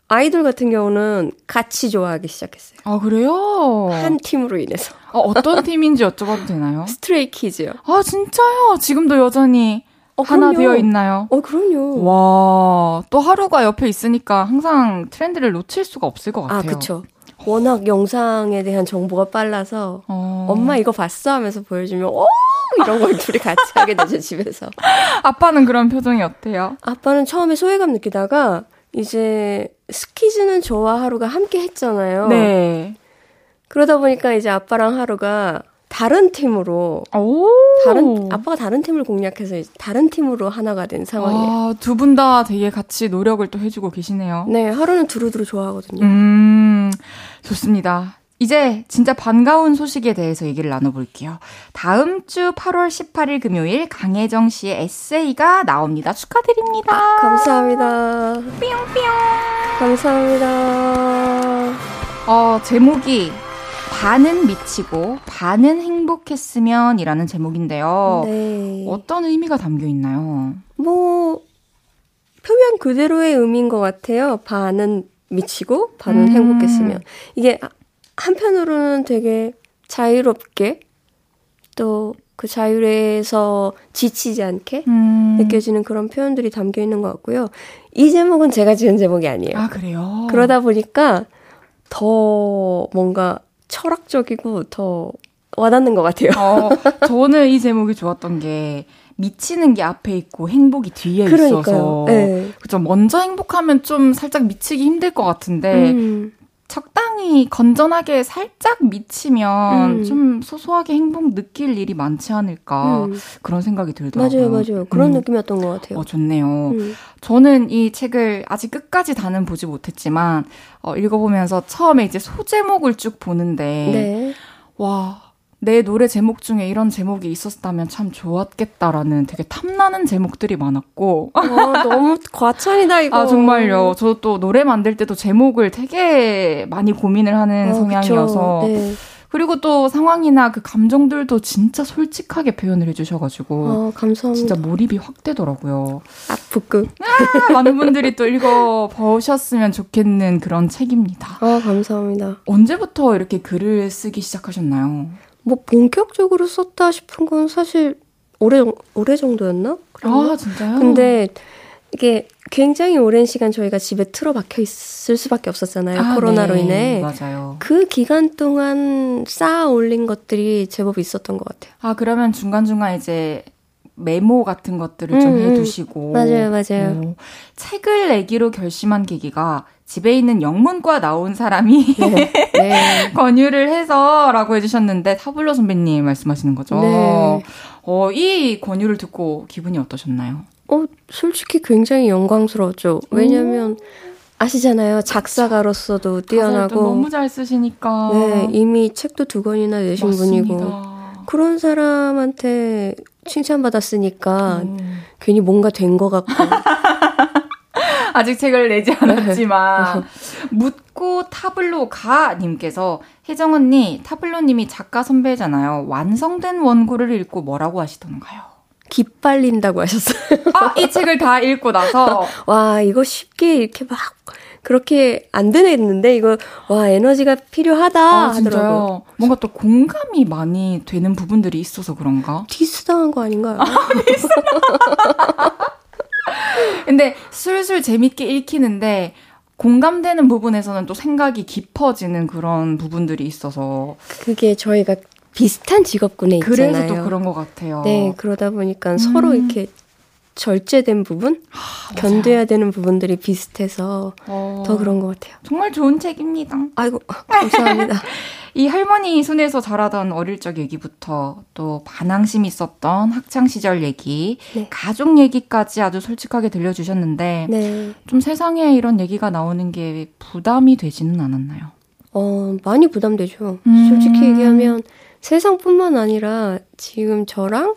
아이돌 같은 경우는 같이 좋아하기 시작했어요. 아, 그래요? 한 팀으로 인해서. 어, 어떤 팀인지 여쭤봐도 되나요? 스트레이 키즈요. 아, 진짜요? 지금도 여전히 어, 하나 그럼요. 되어 있나요? 어, 그럼요. 와, 또 하루가 옆에 있으니까 항상 트렌드를 놓칠 수가 없을 것 같아요. 아, 그쵸. 워낙 영상에 대한 정보가 빨라서 어. 엄마 이거 봤어 하면서 보여주면 오 이런 걸 둘이 같이 하게 되죠 집에서. 아빠는 그런 표정이 어때요? 아빠는 처음에 소외감 느끼다가 이제 스키즈는 저와 하루가 함께 했잖아요. 네. 그러다 보니까 이제 아빠랑 하루가 다른 팀으로 오. 다른 아빠가 다른 팀을 공략해서 다른 팀으로 하나가 된 상황이에요. 아, 두분 다 되게 같이 노력을 또 해주고 계시네요. 네, 하루는 두루두루 좋아하거든요. 음, 좋습니다. 이제 진짜 반가운 소식에 대해서 얘기를 나눠볼게요. 다음 주 8월 18일 금요일 강혜정 씨의 에세이가 나옵니다. 축하드립니다. 감사합니다. 뿅뿅. 감사합니다. 어, 제목이 반은 미치고 반은 행복했으면 이라는 제목인데요. 네. 어떤 의미가 담겨 있나요? 뭐 표면 그대로의 의미인 것 같아요. 반은 미치고 반은 음. 행복했으면 이게 한편으로는 되게 자유롭게 또 그 자율에서 지치지 않게 음. 느껴지는 그런 표현들이 담겨 있는 것 같고요. 이 제목은 제가 지은 제목이 아니에요. 아, 그래요? 그러다 보니까 더 뭔가 철학적이고 더 와닿는 것 같아요. 어, 저는 이 제목이 좋았던 게 미치는 게 앞에 있고 행복이 뒤에 그러니까요. 있어서 네. 그죠 먼저 행복하면 좀 살짝 미치기 힘들 것 같은데 음. 적당히 건전하게 살짝 미치면 음. 좀 소소하게 행복 느낄 일이 많지 않을까 음. 그런 생각이 들더라고요. 맞아요, 맞아요. 그런 음. 느낌이었던 것 같아요. 어, 좋네요. 음. 저는 이 책을 아직 끝까지 다는 보지 못했지만 어, 읽어보면서 처음에 이제 소제목을 쭉 보는데 네. 와, 내 노래 제목 중에 이런 제목이 있었다면 참 좋았겠다라는 되게 탐나는 제목들이 많았고. 어, 너무 과찬이다 이거. 아, 정말요. 저 또 노래 만들 때도 제목을 되게 많이 고민을 하는 어, 성향이어서. 네. 그리고 또 상황이나 그 감정들도 진짜 솔직하게 표현을 해주셔가지고. 어, 감사합니다. 진짜 몰입이 확 되더라고요. 아, 부끄. 많은 분들이 또 읽어보셨으면 좋겠는 그런 책입니다. 아, 감사합니다. 언제부터 이렇게 글을 쓰기 시작하셨나요? 뭐 본격적으로 썼다 싶은 건 사실 올해 올해 정도였나? 그랬나? 아, 진짜요? 근데 이게 굉장히 오랜 시간 저희가 집에 틀어박혀 있을 수밖에 없었잖아요. 아, 코로나로 네. 인해. 맞아요. 그 기간 동안 쌓아 올린 것들이 제법 있었던 것 같아요. 아, 그러면 중간중간 이제 메모 같은 것들을 좀 음, 음. 해두시고. 맞아요, 맞아요. 오, 책을 내기로 결심한 계기가 집에 있는 영문과 나온 사람이 네. 네. 권유를 해서라고 해주셨는데 타블로 선배님 말씀하시는 거죠? 네. 어, 이 권유를 듣고 기분이 어떠셨나요? 어, 솔직히 굉장히 영광스러웠죠. 왜냐면 아시잖아요. 작사가로서도 뛰어나고 너무 잘 쓰시니까. 네, 이미 책도 두 권이나 내신 맞습니다. 분이고 그런 사람한테 칭찬받았으니까 음. 괜히 뭔가 된 것 같고 아직 책을 내지 네. 않았지만 묻고 타블로 가 님께서 혜정 언니 타블로 님이 작가 선배잖아요. 완성된 원고를 읽고 뭐라고 하시던가요? 기빨린다고 하셨어요. 아, 이 책을 다 읽고 나서 와, 이거 쉽게 이렇게 막 그렇게 안 되겠는데 이거 와 에너지가 필요하다 아, 하더라고요. 진짜요. 뭔가 또 공감이 많이 되는 부분들이 있어서 그런가? 디스 당한 거 아닌가요? 근데 술술 재밌게 읽히는데 공감되는 부분에서는 또 생각이 깊어지는 그런 부분들이 있어서 그게 저희가 비슷한 직업군에 있잖아요. 그래서 또 그런 것 같아요. 네, 그러다 보니까 서로 음. 이렇게 절제된 부분, 아, 견뎌야 되는 부분들이 비슷해서 어. 더 그런 것 같아요. 정말 좋은 책입니다. 아이고 감사합니다. 이 할머니 손에서 자라던 어릴 적 얘기부터 또 반항심 있었던 학창 시절 얘기, 네. 가족 얘기까지 아주 솔직하게 들려주셨는데 네. 좀 세상에 이런 얘기가 나오는 게 부담이 되지는 않았나요? 어 많이 부담되죠. 음. 솔직히 얘기하면 세상뿐만 아니라 지금 저랑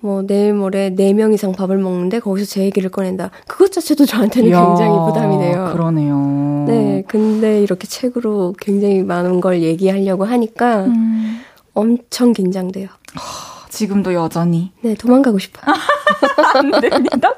뭐 내일 모레 4명 이상 밥을 먹는데 거기서 제 얘기를 꺼낸다. 그것 자체도 저한테는 이야, 굉장히 부담이 돼요. 그러네요. 네, 근데 이렇게 책으로 굉장히 많은 걸 얘기하려고 하니까 음. 엄청 긴장돼요. 지금도 여전히. 네, 도망가고 싶어요. 안 됩니다.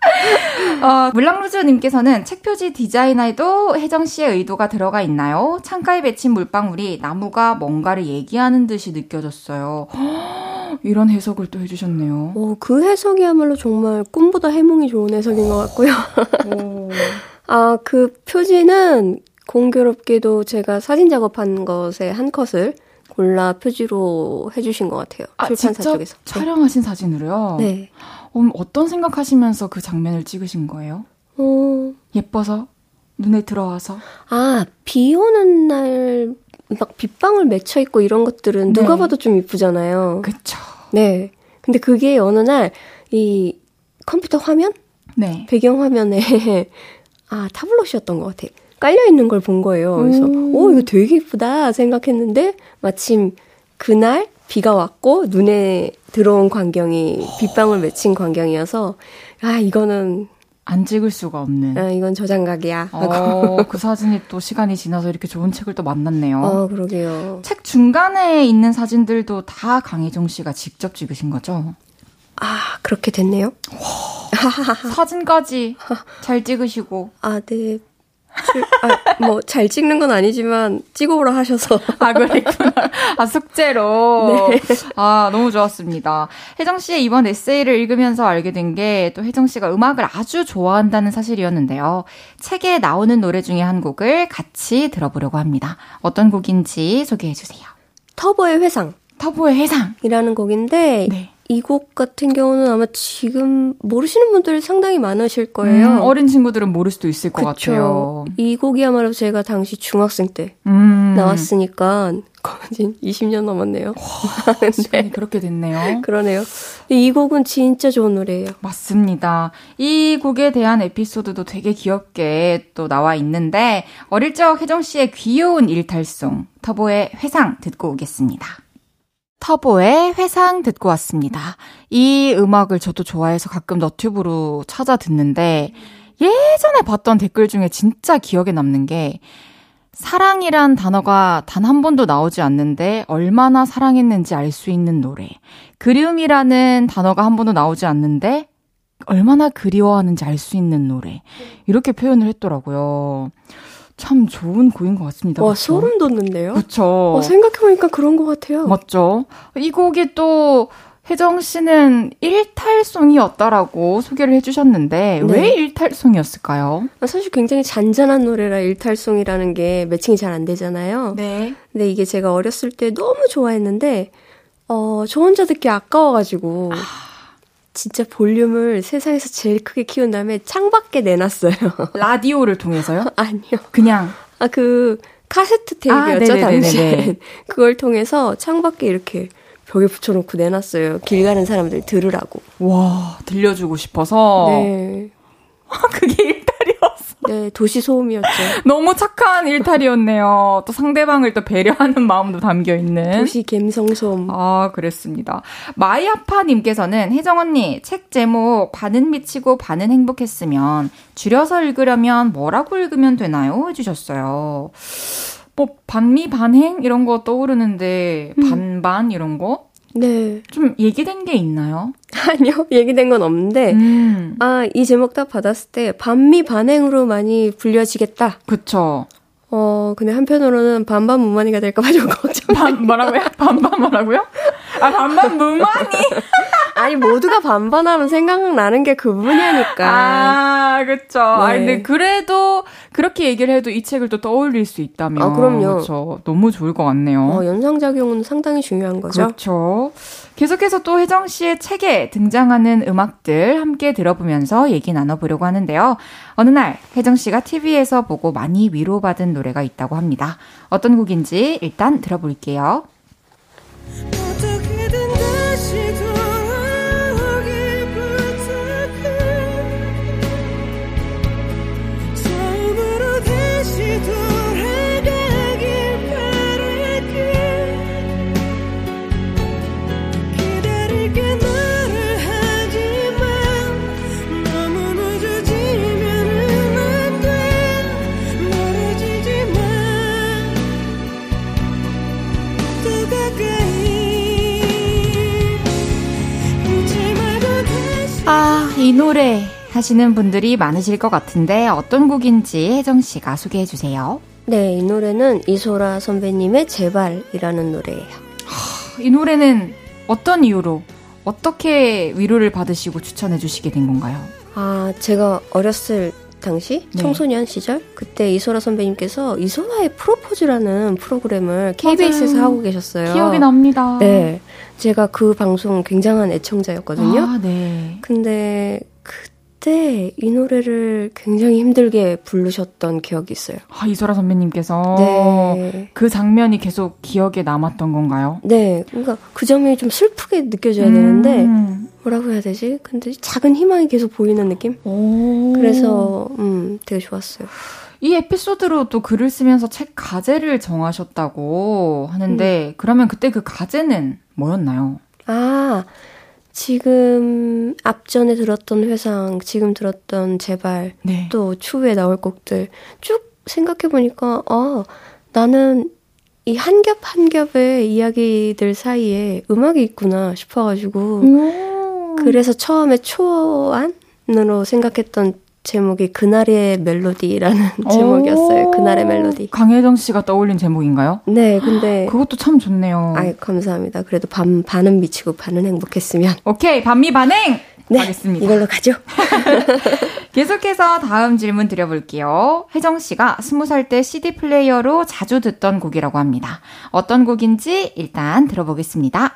어, 물랑루즈님께서는 책 표지 디자인에도 혜정 씨의 의도가 들어가 있나요? 창가에 맺힌 물방울이 나무가 뭔가를 얘기하는 듯이 느껴졌어요. 이런 해석을 또 해주셨네요. 어, 그 해석이야말로 정말 꿈보다 해몽이 좋은 해석인 것 같고요. 아, 그 표지는 공교롭게도 제가 사진 작업한 것에 한 컷을 골라 표지로 해주신 것 같아요. 아, 출판사 쪽에서. 촬영하신 사진으로요? 네. 음, 어떤 생각하시면서 그 장면을 찍으신 거예요? 어... 예뻐서? 눈에 들어와서? 아, 비 오는 날, 막 빗방울 맺혀 있고 이런 것들은 네. 누가 봐도 좀 이쁘잖아요. 그쵸. 네. 근데 그게 어느 날, 이 컴퓨터 화면? 네. 배경 화면에, 아, 타블렛이었던 것 같아요. 깔려 있는 걸 본 거예요. 그래서, 음. 오, 이거 되게 이쁘다 생각했는데, 마침 그날 비가 왔고, 눈에 들어온 광경이 빗방울 맺힌 광경이어서 아 이거는 안 찍을 수가 없는. 아 이건 저장각이야. 어, 그 사진이 또 시간이 지나서 이렇게 좋은 책을 또 만났네요. 어 그러게요. 책 중간에 있는 사진들도 다 강혜정 씨가 직접 찍으신 거죠? 아 그렇게 됐네요. 사진까지 잘 찍으시고. 아 네. 아, 뭐, 잘 찍는 건 아니지만, 찍어오라 하셔서. 아, 그랬구나. 아, 숙제로. 네. 아, 너무 좋았습니다. 혜정 씨의 이번 에세이를 읽으면서 알게 된 게, 또 혜정 씨가 음악을 아주 좋아한다는 사실이었는데요. 책에 나오는 노래 중에 한 곡을 같이 들어보려고 합니다. 어떤 곡인지 소개해 주세요. 터보의 회상. 터보의 회상. 이라는 곡인데, 네. 이 곡 같은 경우는 아마 지금 모르시는 분들 상당히 많으실 거예요. 음, 어린 친구들은 모를 수도 있을 것 그쵸. 같아요. 이 곡이야말로 제가 당시 중학생 때 음. 나왔으니까 거진 20년 넘었네요. 와, 시간이 그렇게 됐네요. 그러네요. 이 곡은 진짜 좋은 노래예요. 맞습니다. 이 곡에 대한 에피소드도 되게 귀엽게 또 나와 있는데 어릴 적 혜정 씨의 귀여운 일탈송 터보의 회상 듣고 오겠습니다. 터보의 회상 듣고 왔습니다. 이 음악을 저도 좋아해서 가끔 너튜브로 찾아 듣는데 예전에 봤던 댓글 중에 진짜 기억에 남는 게 사랑이란 단어가 단 한 번도 나오지 않는데 얼마나 사랑했는지 알 수 있는 노래. 그리움이라는 단어가 한 번도 나오지 않는데 얼마나 그리워하는지 알 수 있는 노래. 이렇게 표현을 했더라고요. 참 좋은 곡인 것 같습니다. 와, 그쵸? 소름 돋는데요? 그쵸. 어, 생각해보니까 그런 것 같아요. 맞죠? 이 곡이 또, 혜정 씨는 일탈송이었다라고 소개를 해주셨는데, 네. 왜 일탈송이었을까요? 아, 사실 굉장히 잔잔한 노래라 일탈송이라는 게 매칭이 잘 안 되잖아요. 네. 근데 이게 제가 어렸을 때 너무 좋아했는데, 어, 저 혼자 듣기 아까워가지고, 아... 진짜 볼륨을 세상에서 제일 크게 키운 다음에 창밖에 내놨어요. 라디오를 통해서요? 아니요. 그냥. 아, 그, 카세트 테이프였죠, 아, 당시엔. 그걸 통해서 창밖에 이렇게 벽에 붙여놓고 내놨어요. 길 가는 사람들 들으라고. 와, 들려주고 싶어서? 네. 그게. 네, 도시 소음이었죠. 너무 착한 일탈이었네요. 또 상대방을 또 배려하는 마음도 담겨 있는. 도시 갬성 소음. 아, 그랬습니다. 마이아파 님께서는 혜정 언니 책 제목 반은 미치고 반은 행복했으면 줄여서 읽으려면 뭐라고 읽으면 되나요? 해 주셨어요. 뭐 반미 반행 이런 거 떠오르는데 음. 반반 이런 거? 네. 좀 얘기된 게 있나요? 아니요, 얘기된 건 없는데, 음. 아, 이 제목 딱 받았을 때, 반미 반행으로 많이 불려지겠다. 그쵸. 어, 근데 한편으로는 반반 무만이가 될까봐 좀 걱정. 반, 뭐라고요? 반반 뭐라고요? 아, 반반 무만이? 아니 모두가 반반하면 생각나는 게 그분이니까. 아, 그렇죠. 네. 아 근데 그래도 그렇게 얘기를 해도 이 책을 또 떠올릴 수 있다면 아, 그럼요. 그렇죠. 너무 좋을 것 같네요. 어, 연상작용은 상당히 중요한 거죠. 그렇죠. 계속해서 또 혜정 씨의 책에 등장하는 음악들 함께 들어보면서 얘기 나눠보려고 하는데요. 어느 날 혜정 씨가 TV에서 보고 많이 위로받은 노래가 있다고 합니다. 어떤 곡인지 일단 들어볼게요. 이 노래 하시는 분들이 많으실 것 같은데 어떤 곡인지 혜정 씨가 소개해 주세요. 네, 이 노래는 이소라 선배님의 제발이라는 노래예요. 하, 이 노래는 어떤 이유로 어떻게 위로를 받으시고 추천해 주시게 된 건가요? 아, 제가 어렸을 당시 네. 청소년 시절 그때 이소라 선배님께서 이소라의 프로포즈라는 프로그램을 KBS에서 맞아요. 하고 계셨어요. 기억이 납니다. 네. 제가 그 방송 굉장한 애청자였거든요. 아, 네. 근데 그때 이 노래를 굉장히 힘들게 부르셨던 기억이 있어요. 아, 이소라 선배님께서 네. 그 장면이 계속 기억에 남았던 건가요? 네. 그러니까 그 장면이 좀 슬프게 느껴져야 음. 되는데 뭐라고 해야 되지? 근데 작은 희망이 계속 보이는 느낌? 오. 그래서 음, 되게 좋았어요. 이 에피소드로 또 글을 쓰면서 책 가제를 정하셨다고 하는데 음. 그러면 그때 그 가제는 뭐였나요? 아, 지금 앞전에 들었던 회상, 지금 들었던 제발, 네. 또 추후에 나올 곡들 쭉 생각해보니까, 아, 나는 이 한 겹 한 겹의 이야기들 사이에 음악이 있구나 싶어가지고, 오. 그래서 처음에 초안으로 생각했던 제목이 그날의 멜로디라는 제목이었어요. 그날의 멜로디. 강혜정 씨가 떠올린 제목인가요? 네, 근데 그것도 참 좋네요. 아, 감사합니다. 그래도 반 반은 미치고 반은 행복했으면. 오케이, 반미 반행. 네, 가겠습니다. 이걸로 가죠. 계속해서 다음 질문 드려볼게요. 혜정 씨가 스무 살 때 CD 플레이어로 자주 듣던 곡이라고 합니다. 어떤 곡인지 일단 들어보겠습니다.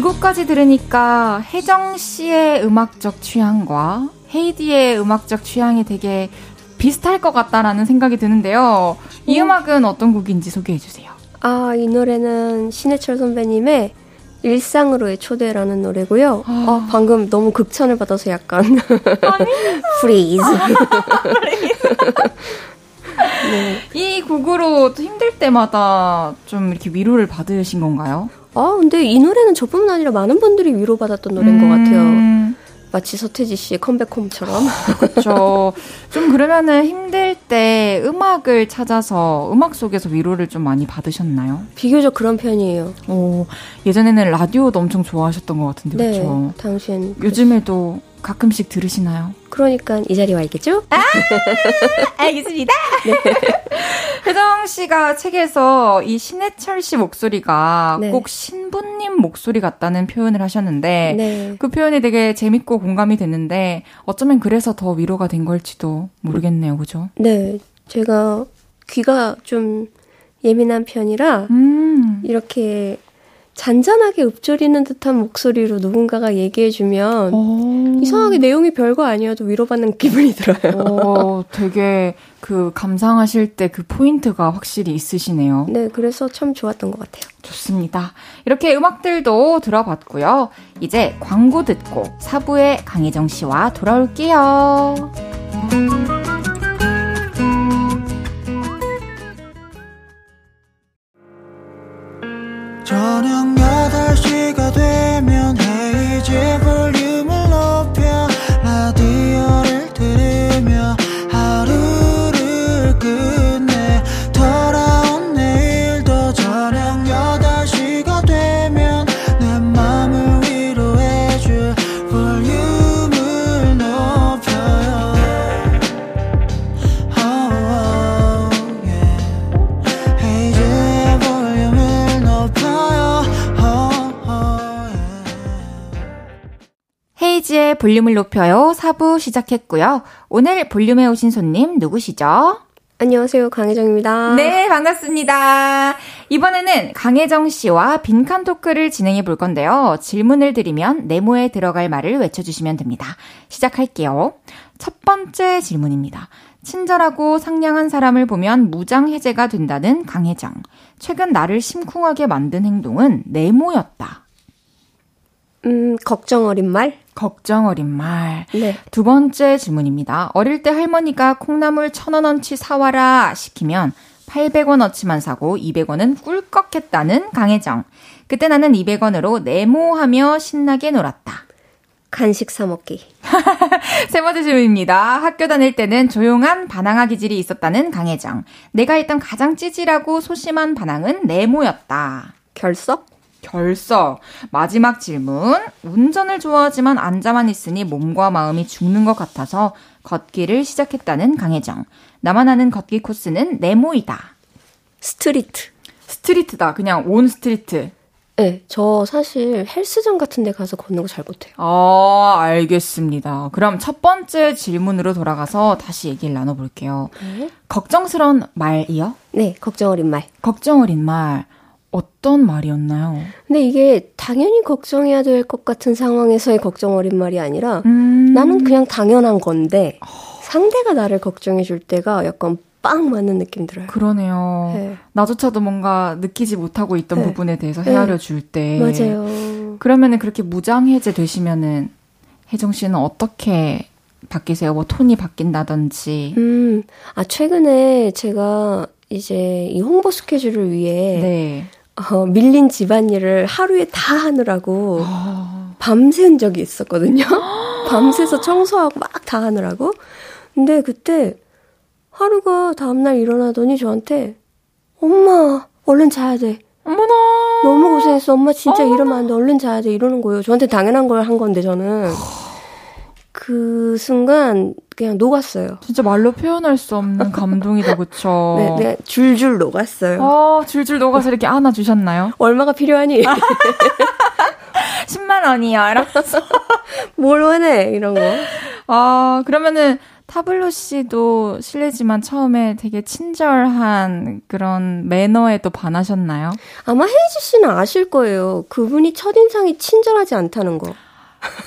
이 곡까지 들으니까 혜정 씨의 음악적 취향과 헤이디의 음악적 취향이 되게 비슷할 것 같다라는 생각이 드는데요. 이 음. 악은 어떤 곡인지 소개해 주세요. 아, 이 노래는 신해철 선배님의 일상으로의 초대라는 노래고요. 아, 아 방금 너무 극찬을 받아서 약간 freeze. 네. 이 곡으로 힘들 때마다 좀 이렇게 위로를 받으신 건가요? 아, 근데 이 노래는 저뿐만 아니라 많은 분들이 위로받았던 노래인 음... 것 같아요. 마치 서태지 씨의 컴백홈처럼. 그렇죠. 좀 그러면은 힘들 때 음악을 찾아서 음악 속에서 위로를 좀 많이 받으셨나요? 비교적 그런 편이에요. 오, 예전에는 라디오도 엄청 좋아하셨던 것 같은데 네, 그렇죠. 당신 요즘에도 가끔씩 들으시나요? 그러니까 이 자리에 와 있겠죠? 아, 알겠습니다. 네. 혜정 씨가 책에서 이 신해철 씨 목소리가 네. 꼭 신부님 목소리 같다는 표현을 하셨는데 네. 그 표현이 되게 재밌고 공감이 됐는데 어쩌면 그래서 더 위로가 된 걸지도 모르겠네요. 그죠? 네. 제가 귀가 좀 예민한 편이라 음. 이렇게 잔잔하게 읊조리는 듯한 목소리로 누군가가 얘기해주면 오. 이상하게 내용이 별거 아니어도 위로받는 기분이 들어요. 오, 되게 그 감상하실 때 그 포인트가 확실히 있으시네요. 네, 그래서 참 좋았던 것 같아요. 좋습니다. 이렇게 음악들도 들어봤고요. 이제 광고 듣고 사부의 강혜정 씨와 돌아올게요. 저녁 8시가 되면 헤이집을 볼륨을 높여요. 4부 시작했고요. 오늘 볼륨에 오신 손님 누구시죠? 안녕하세요. 강혜정입니다. 네, 반갑습니다. 이번에는 강혜정 씨와 빈칸 토크를 진행해 볼 건데요. 질문을 드리면 네모에 들어갈 말을 외쳐주시면 됩니다. 시작할게요. 첫 번째 질문입니다. 친절하고 상냥한 사람을 보면 무장해제가 된다는 강혜정. 최근 나를 심쿵하게 만든 행동은 네모였다. 음, 걱정 어린 말? 걱정 어린 말. 네. 두 번째 질문입니다. 어릴 때 할머니가 콩나물 천 원어치 사와라 시키면 800원어치만 사고 200원은 꿀꺽 했다는 강혜정. 그때 나는 200원으로 네모하며 신나게 놀았다. 간식 사먹기. 세 번째 질문입니다. 학교 다닐 때는 조용한 반항아 기질이 있었다는 강혜정. 내가 했던 가장 찌질하고 소심한 반항은 네모였다. 결석? 결석. 마지막 질문. 운전을 좋아하지만 앉아만 있으니 몸과 마음이 죽는 것 같아서 걷기를 시작했다는 강혜정. 나만 아는 걷기 코스는 네모이다. street. street다. 그냥 on street. 네, 저 사실 헬스장 같은 데 가서 걷는 거 잘 못해요. 아, 알겠습니다. 그럼 첫 번째 질문으로 돌아가서 다시 얘기를 나눠볼게요. 네? 걱정스러운 말이요? 네, 걱정 어린 말. 걱정 어린 말. 어떤 말이었나요? 근데 이게 당연히 걱정해야 될 것 같은 상황에서의 걱정 어린 말이 아니라 음... 나는 그냥 당연한 건데 상대가 나를 걱정해 줄 때가 약간 빵 맞는 느낌 들어요. 그러네요. 네. 나조차도 뭔가 느끼지 못하고 있던 네. 부분에 대해서 헤아려 줄 때. 맞아요. 그러면은 그렇게 무장해제 되시면은 혜정 씨는 어떻게 바뀌세요? 뭐 톤이 바뀐다든지. 음, 아 최근에 제가 이제 이 홍보 스케줄을 위해 네. 어, 밀린 집안일을 하루에 다 하느라고 아. 밤샌 적이 있었거든요. 밤새서 청소하고 막 다 하느라고. 근데 그때 하루가 다음날 일어나더니 저한테 엄마 얼른 자야 돼. 어머나. 너무 고생했어. 엄마 진짜 어머나. 이러면 안 돼. 얼른 자야 돼. 이러는 거예요. 저한테 당연한 걸 한 건데 저는. 그 순간 그냥 녹았어요. 진짜 말로 표현할 수 없는 감동이다, 그쵸? 네, 네, 줄줄 녹았어요. 어, 줄줄 녹아서 이렇게 안아주셨나요? 얼마가 필요하니? 10만 원이요, 이러면서. 뭘 원해? 이런 거. 아, 그러면은, 타블로 씨도 실례지만 처음에 되게 친절한 그런 매너에 또 반하셨나요? 아마 헤이지 씨는 아실 거예요. 그분이 첫인상이 친절하지 않다는 거.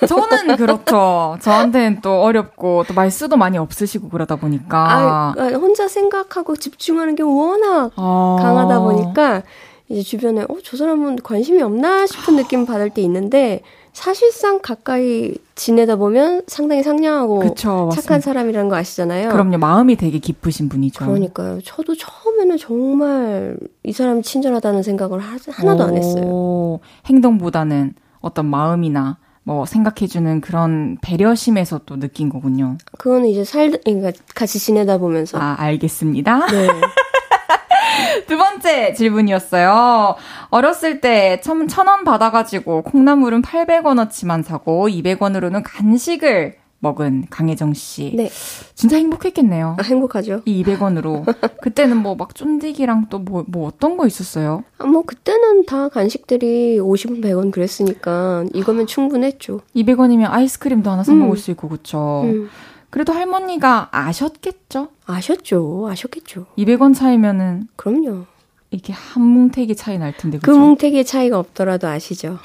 저는 그렇죠. 저한테는 또 어렵고 또 말수도 많이 없으시고 그러다 보니까 아, 아 혼자 생각하고 집중하는 게 워낙 아. 강하다 보니까 이제 주변에 어 저 사람은 관심이 없나 싶은 느낌 받을 때 있는데 사실상 가까이 지내다 보면 상당히 상냥하고 그쵸, 착한 사람이라는 거 아시잖아요. 그럼요. 마음이 되게 깊으신 분이죠. 그러니까요. 저도 처음에는 정말 이 사람이 친절하다는 생각을 하 나도 안 했어요. 행동보다는 어떤 마음이나 뭐 생각해주는 그런 배려심에서 또 느낀 거군요. 그거는 이제 살, 그러니까 같이 지내다 보면서. 아, 알겠습니다. 네. 두 번째 질문이었어요. 어렸을 때 천, 천원 받아가지고 콩나물은 800원어치만 사고 200원으로는 간식을 먹은 강혜정 씨. 네. 진짜 행복했겠네요. 아, 행복하죠. 이 200원으로. 그때는 뭐 막 쫀디기랑 또 뭐, 뭐 어떤 거 있었어요? 아, 뭐 그때는 다 간식들이 50원, 100원 그랬으니까 이거면 충분했죠. 200원이면 아이스크림도 하나 사 먹을 음. 수 있고, 그쵸? 음. 그래도 할머니가 아셨겠죠? 아셨죠. 아셨겠죠. 200원 차이면은. 그럼요. 이게 한 뭉태기 차이 날 텐데, 그쵸? 그 뭉태기의 차이가 없더라도 아시죠.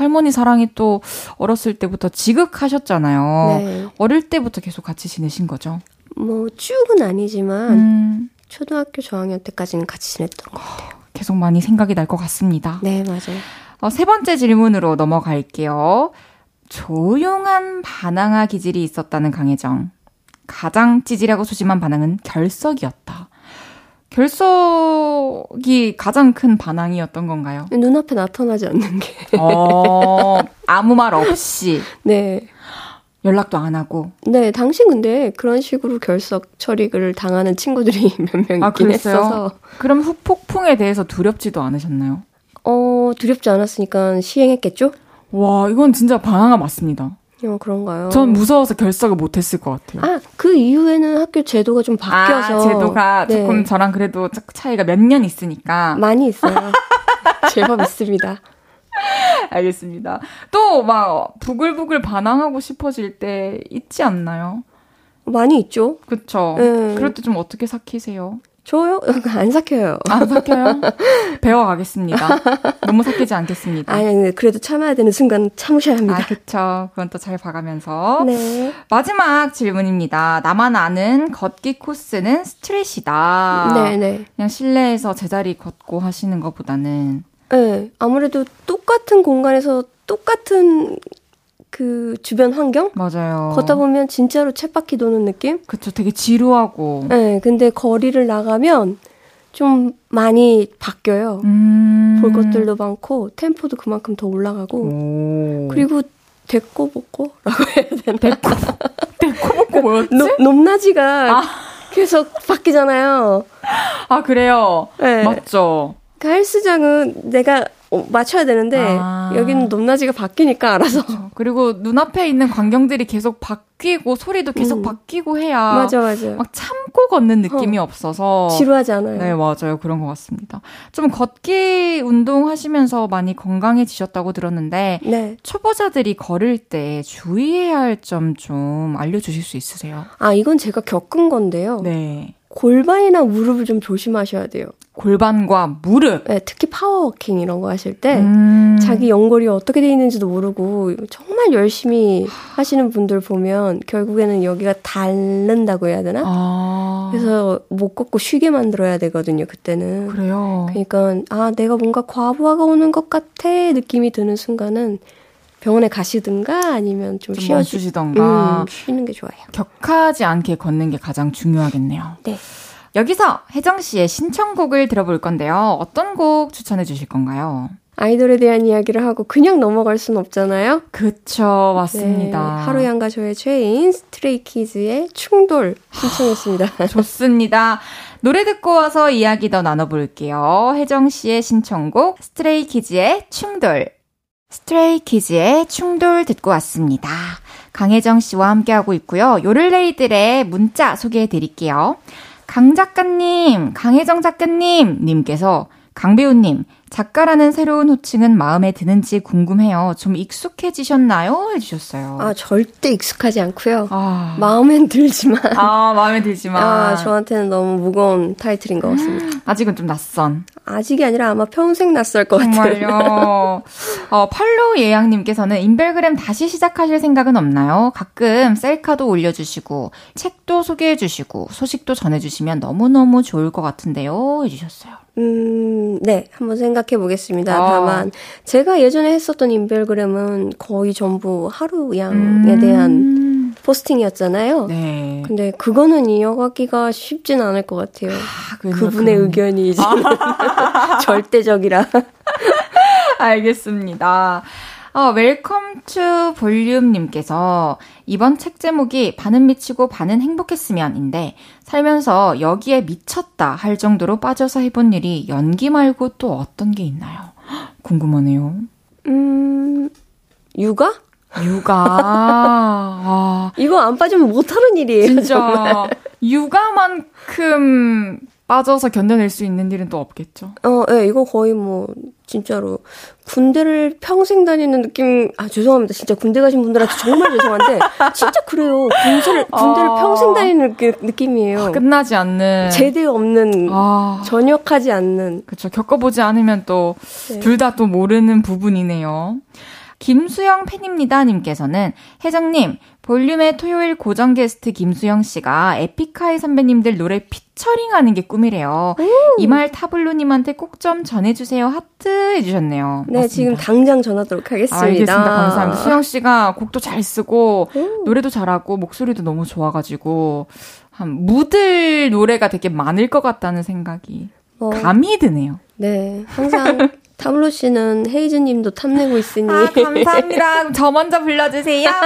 할머니 사랑이 또 어렸을 때부터 지극하셨잖아요. 네. 어릴 때부터 계속 같이 지내신 거죠? 뭐 쭉은 아니지만 음. 초등학교 저학년 때까지는 같이 지냈던 것 같아요. 계속 많이 생각이 날 것 같습니다. 네, 맞아요. 어, 세 번째 질문으로 넘어갈게요. 조용한 반항아 기질이 있었다는 강혜정. 가장 찌질하고 소심한 반항은 결석이었다. 결석이 가장 큰 반항이었던 건가요? 눈앞에 나타나지 않는 게. 어, 아무 말 없이. 네. 연락도 안 하고. 네, 당신 근데 그런 식으로 결석 처리를 당하는 친구들이 몇명 있긴 아, 했어서. 그럼 후폭풍에 대해서 두렵지도 않으셨나요? 어, 두렵지 않았으니까 시행했겠죠? 와, 이건 진짜 반항아 맞습니다. 어, 그런가요? 전 무서워서 결석을 못했을 것 같아요. 아, 그 이후에는 학교 제도가 좀 바뀌어서. 아, 제도가 네. 조금 저랑 그래도 차이가 몇 년 있으니까. 많이 있어요. 제법 있습니다. 알겠습니다. 또 막 부글부글 반항하고 싶어질 때 있지 않나요? 많이 있죠. 그쵸. 네. 그럴 때 좀 어떻게 삭히세요? 저요? 안 삭혀요. 안 삭혀요? 배워가겠습니다. 너무 삭히지 않겠습니다. 아니, 그래도 참아야 되는 순간 참으셔야 합니다. 아, 그쵸. 그건 또 잘 봐가면서. 네. 마지막 질문입니다. 나만 아는 걷기 코스는 스트레시다. 네네. 네. 그냥 실내에서 제자리 걷고 하시는 것보다는. 네. 아무래도 똑같은 공간에서 똑같은 그 주변 환경? 맞아요. 걷다 보면 진짜로 쳇바퀴 도는 느낌? 그쵸. 되게 지루하고. 네. 근데 거리를 나가면 좀 많이 바뀌어요. 음. 볼 것들도 많고, 템포도 그만큼 더 올라가고. 오. 그리고 데꼬복꼬라고 해야 되나? 데꼬, 데꼬복꼬 뭐였지? 높, 높낮이가 아. 계속 바뀌잖아요. 아, 그래요? 네. 맞죠. 그 헬스장은 내가 어, 맞춰야 되는데 아. 여기는 높낮이가 바뀌니까 알아서. 그렇죠. 그리고 눈앞에 있는 광경들이 계속 바뀌고 소리도 계속 음. 바뀌고 해야 맞아 맞아. 막 참고 걷는 느낌이 어. 없어서 지루하지 않아요. 네 맞아요 그런 것 같습니다. 좀 걷기 운동 하시면서 많이 건강해지셨다고 들었는데 네. 초보자들이 걸을 때 주의해야 할 점 좀 알려 주실 수 있으세요? 아 이건 제가 겪은 건데요. 네. 골반이나 무릎을 좀 조심하셔야 돼요. 골반과 무릎. 네, 특히 파워워킹 이런 거 하실 때 음. 자기 연골이 어떻게 돼 있는지도 모르고 정말 열심히 하시는 분들 보면 결국에는 여기가 닳는다고 해야 되나? 아. 그래서 못 걷고 쉬게 만들어야 되거든요. 그때는. 그래요. 그러니까 아 내가 뭔가 과부하가 오는 것 같아 느낌이 드는 순간은 병원에 가시든가 아니면 좀, 좀 쉬어 주시던가 음, 쉬는 게 좋아요. 격하지 않게 걷는 게 가장 중요하겠네요. 네. 여기서 혜정 씨의 신청곡을 들어볼 건데요. 어떤 곡 추천해 주실 건가요? 아이돌에 대한 이야기를 하고 그냥 넘어갈 순 없잖아요. 그쵸, 맞습니다. 네, 하루 양과 저의 최애인 스트레이키즈의 충돌 신청했습니다. 좋습니다. 노래 듣고 와서 이야기 더 나눠볼게요. 혜정 씨의 신청곡 스트레이키즈의 충돌. 스트레이 키즈의 충돌 듣고 왔습니다. 강혜정 씨와 함께하고 있고요. 요를레이들의 문자 소개해 드릴게요. 강 작가님, 강혜정 작가님, 님께서 강배우님, 작가라는 새로운 호칭은 마음에 드는지 궁금해요. 좀 익숙해지셨나요? 해주셨어요. 아, 절대 익숙하지 않고요. 아. 마음엔 들지만. 아, 마음에 들지만. 아, 저한테는 너무 무거운 타이틀인 것 같습니다. 아직은 좀 낯선. 아직이 아니라 아마 평생 낯설 것 정말요. 같아요. 어, 팔로 예양님께서는 인별그램 다시 시작하실 생각은 없나요? 가끔 셀카도 올려주시고, 책도 소개해주시고, 소식도 전해주시면 너무너무 좋을 것 같은데요. 해주셨어요. 음, 네. 한번 생각해 보겠습니다. 아. 다만, 제가 예전에 했었던 인별그램은 거의 전부 하루 양에 음. 대한 포스팅이었잖아요. 네. 근데 그거는 이어가기가 쉽진 않을 것 같아요. 아, 그분의 그럼. 의견이 이제 아. 절대적이라. 알겠습니다. 어, Welcome to 볼륨님께서 이번 책 제목이 반은 미치고 반은 행복했으면인데 살면서 여기에 미쳤다 할 정도로 빠져서 해본 일이 연기 말고 또 어떤 게 있나요? 궁금하네요. 음, 육아? 육아. 아. 이거 안 빠지면 못하는 일이에요. 진짜. 정말. 육아만큼 빠져서 견뎌낼 수 있는 일은 또 없겠죠. 어, 예, 네, 이거 거의 뭐, 진짜로. 군대를 평생 다니는 느낌, 아, 죄송합니다. 진짜 군대 가신 분들한테 정말 죄송한데, 진짜 그래요. 군대를, 군대를 아... 평생 다니는 그 느낌 이에요. 아, 끝나지 않는. 제대 없는, 아... 전역하지 않는. 그쵸. 겪어보지 않으면 또, 네. 둘다 또 모르는 부분이네요. 김수영 팬입니다 님께서는 혜정님 볼륨의 토요일 고정 게스트 김수영 씨가 에픽하이 선배님들 노래 피처링하는 게 꿈이래요. 이 말 타블로님한테 꼭 좀 전해주세요. 하트 해주셨네요. 네, 맞습니다. 지금 당장 전하도록 하겠습니다. 알겠습니다. 감사합니다. 수영 씨가 곡도 잘 쓰고 오. 노래도 잘하고 목소리도 너무 좋아가지고 한 묻을 노래가 되게 많을 것 같다는 생각이 어. 감이 드네요. 네, 항상 타블로 씨는 헤이즈 님도 탐내고 있으니. 아, 감사합니다. 저 먼저 불러주세요.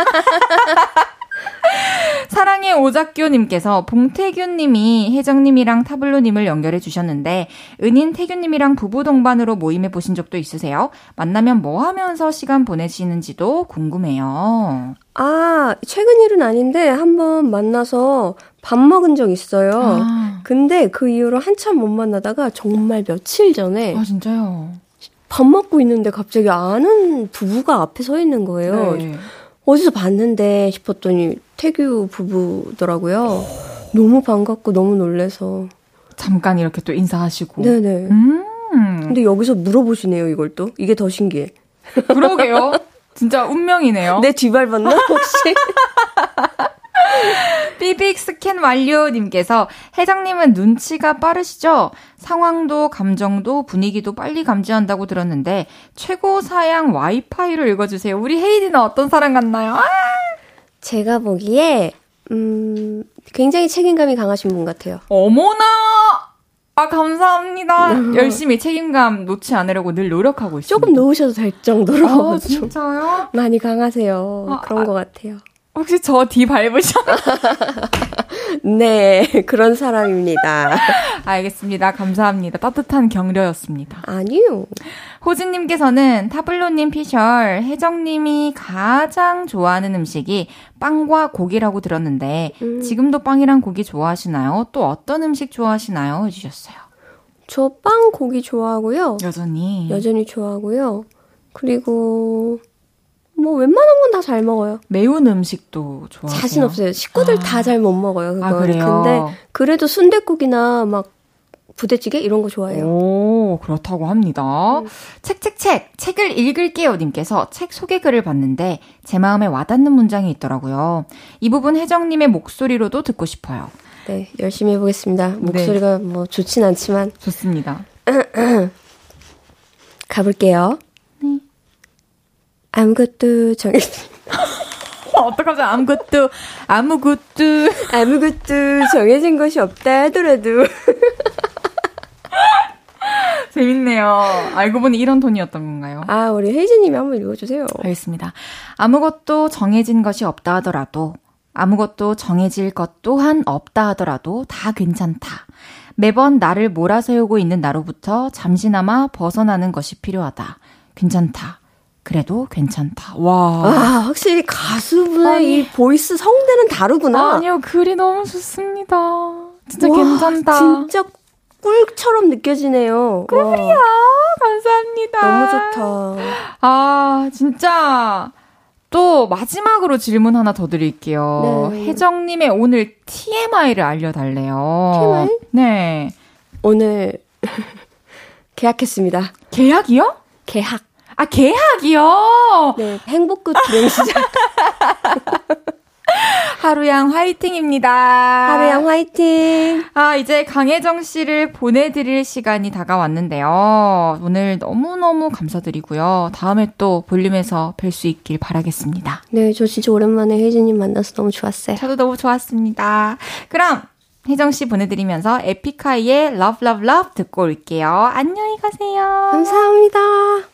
사랑의 오작교님께서 봉태균님이 혜정님이랑 타블로님을 연결해 주셨는데 은인 태균님이랑 부부 동반으로 모임해 보신 적도 있으세요? 만나면 뭐 하면서 시간 보내시는지도 궁금해요. 아 최근 일은 아닌데 한번 만나서 밥 먹은 적 있어요. 아. 근데 그 이후로 한참 못 만나다가 정말 며칠 전에 아 진짜요? 밥 먹고 있는데 갑자기 아는 부부가 앞에 서 있는 거예요. 네. 어디서 봤는데 싶었더니 태규 부부더라고요. 너무 반갑고 너무 놀래서. 잠깐 이렇게 또 인사하시고. 네네. 음. 근데 여기서 물어보시네요, 이걸 또. 이게 더 신기해. 그러게요. 진짜 운명이네요. 내 뒤밟았나, 혹시? 삐빅 스캔 완료님께서 혜정님은 눈치가 빠르시죠? 상황도 감정도 분위기도 빨리 감지한다고 들었는데 최고 사양 와이파이로 읽어주세요. 우리 헤이디는 어떤 사람 같나요? 아! 제가 보기에 음 굉장히 책임감이 강하신 분 같아요. 어머나! 아, 감사합니다. 열심히 책임감 놓지 않으려고 늘 노력하고 있습니다. 조금 놓으셔도 될 정도로. 아, 진짜요? 많이 강하세요. 아, 그런 아, 것 같아요. 혹시 저뒤 밟으셨나요? 네, 그런 사람입니다. 알겠습니다. 감사합니다. 따뜻한 격려였습니다. 아니요. 호진님께서는 타블로님 피셜, 혜정님이 가장 좋아하는 음식이 빵과 고기라고 들었는데, 음. 지금도 빵이랑 고기 좋아하시나요? 또 어떤 음식 좋아하시나요? 해주셨어요. 저 빵, 고기 좋아하고요. 여전히. 여전히 좋아하고요. 그리고, 뭐 웬만한 건 다 잘 먹어요. 매운 음식도 좋아하세요? 자신 없어요. 식구들 아. 다잘 못 먹어요. 그건. 아, 그래요? 근데 그래도 순대국이나 막 부대찌개 이런 거 좋아해요. 오, 그렇다고 합니다. 음. 책, 책, 책. 책을 읽을게요. 님께서 책 소개글을 봤는데 제 마음에 와닿는 문장이 있더라고요. 이 부분 혜정님의 목소리로도 듣고 싶어요. 네, 열심히 해보겠습니다. 네. 목소리가 네. 뭐 좋진 않지만. 좋습니다. 가볼게요. 아무것도 정해. 어떡하지? 아무것도, 아무것도. 아무것도 정해진 것이 없다 하더라도. 재밌네요. 알고 보니 이런 톤이었던 건가요? 아, 우리 혜진님이 한번 읽어주세요. 알겠습니다. 아무것도 정해진 것이 없다 하더라도, 아무것도 정해질 것 또한 없다 하더라도 다 괜찮다. 매번 나를 몰아세우고 있는 나로부터 잠시나마 벗어나는 것이 필요하다. 괜찮다. 그래도 괜찮다. 와. 아, 확실히 가수분의 아니, 이 보이스 성대는 다르구나. 아니요, 글이 너무 좋습니다. 진짜 와, 괜찮다. 진짜 꿀처럼 느껴지네요. 꿀이야. 감사합니다. 너무 좋다. 아, 진짜. 또 마지막으로 질문 하나 더 드릴게요. 네. 혜정님의 오늘 TMI를 알려달래요. TMI? 네. 오늘 계약했습니다. 계약이요? 계약. 아, 계약이요? 네, 행복끝 불행시작. 하루양 화이팅입니다. 하루양 화이팅. 아, 이제 강혜정 씨를 보내드릴 시간이 다가왔는데요. 오늘 너무너무 감사드리고요. 다음에 또 볼륨에서 뵐 수 있길 바라겠습니다. 네, 저 진짜 오랜만에 혜진님 만나서 너무 좋았어요. 저도 너무 좋았습니다. 그럼 혜정 씨 보내드리면서 에픽하이의 Love Love Love 듣고 올게요. 안녕히 가세요. 감사합니다.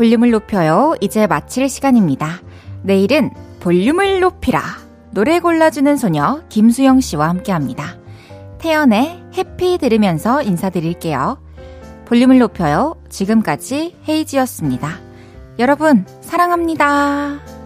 볼륨을 높여요. 이제 마칠 시간입니다. 내일은 볼륨을 높이라. 노래 골라주는 소녀 김수영 씨와 함께 합니다. 태연의 해피 들으면서 인사드릴게요. 볼륨을 높여요. 지금까지 헤이지였습니다. 여러분, 사랑합니다.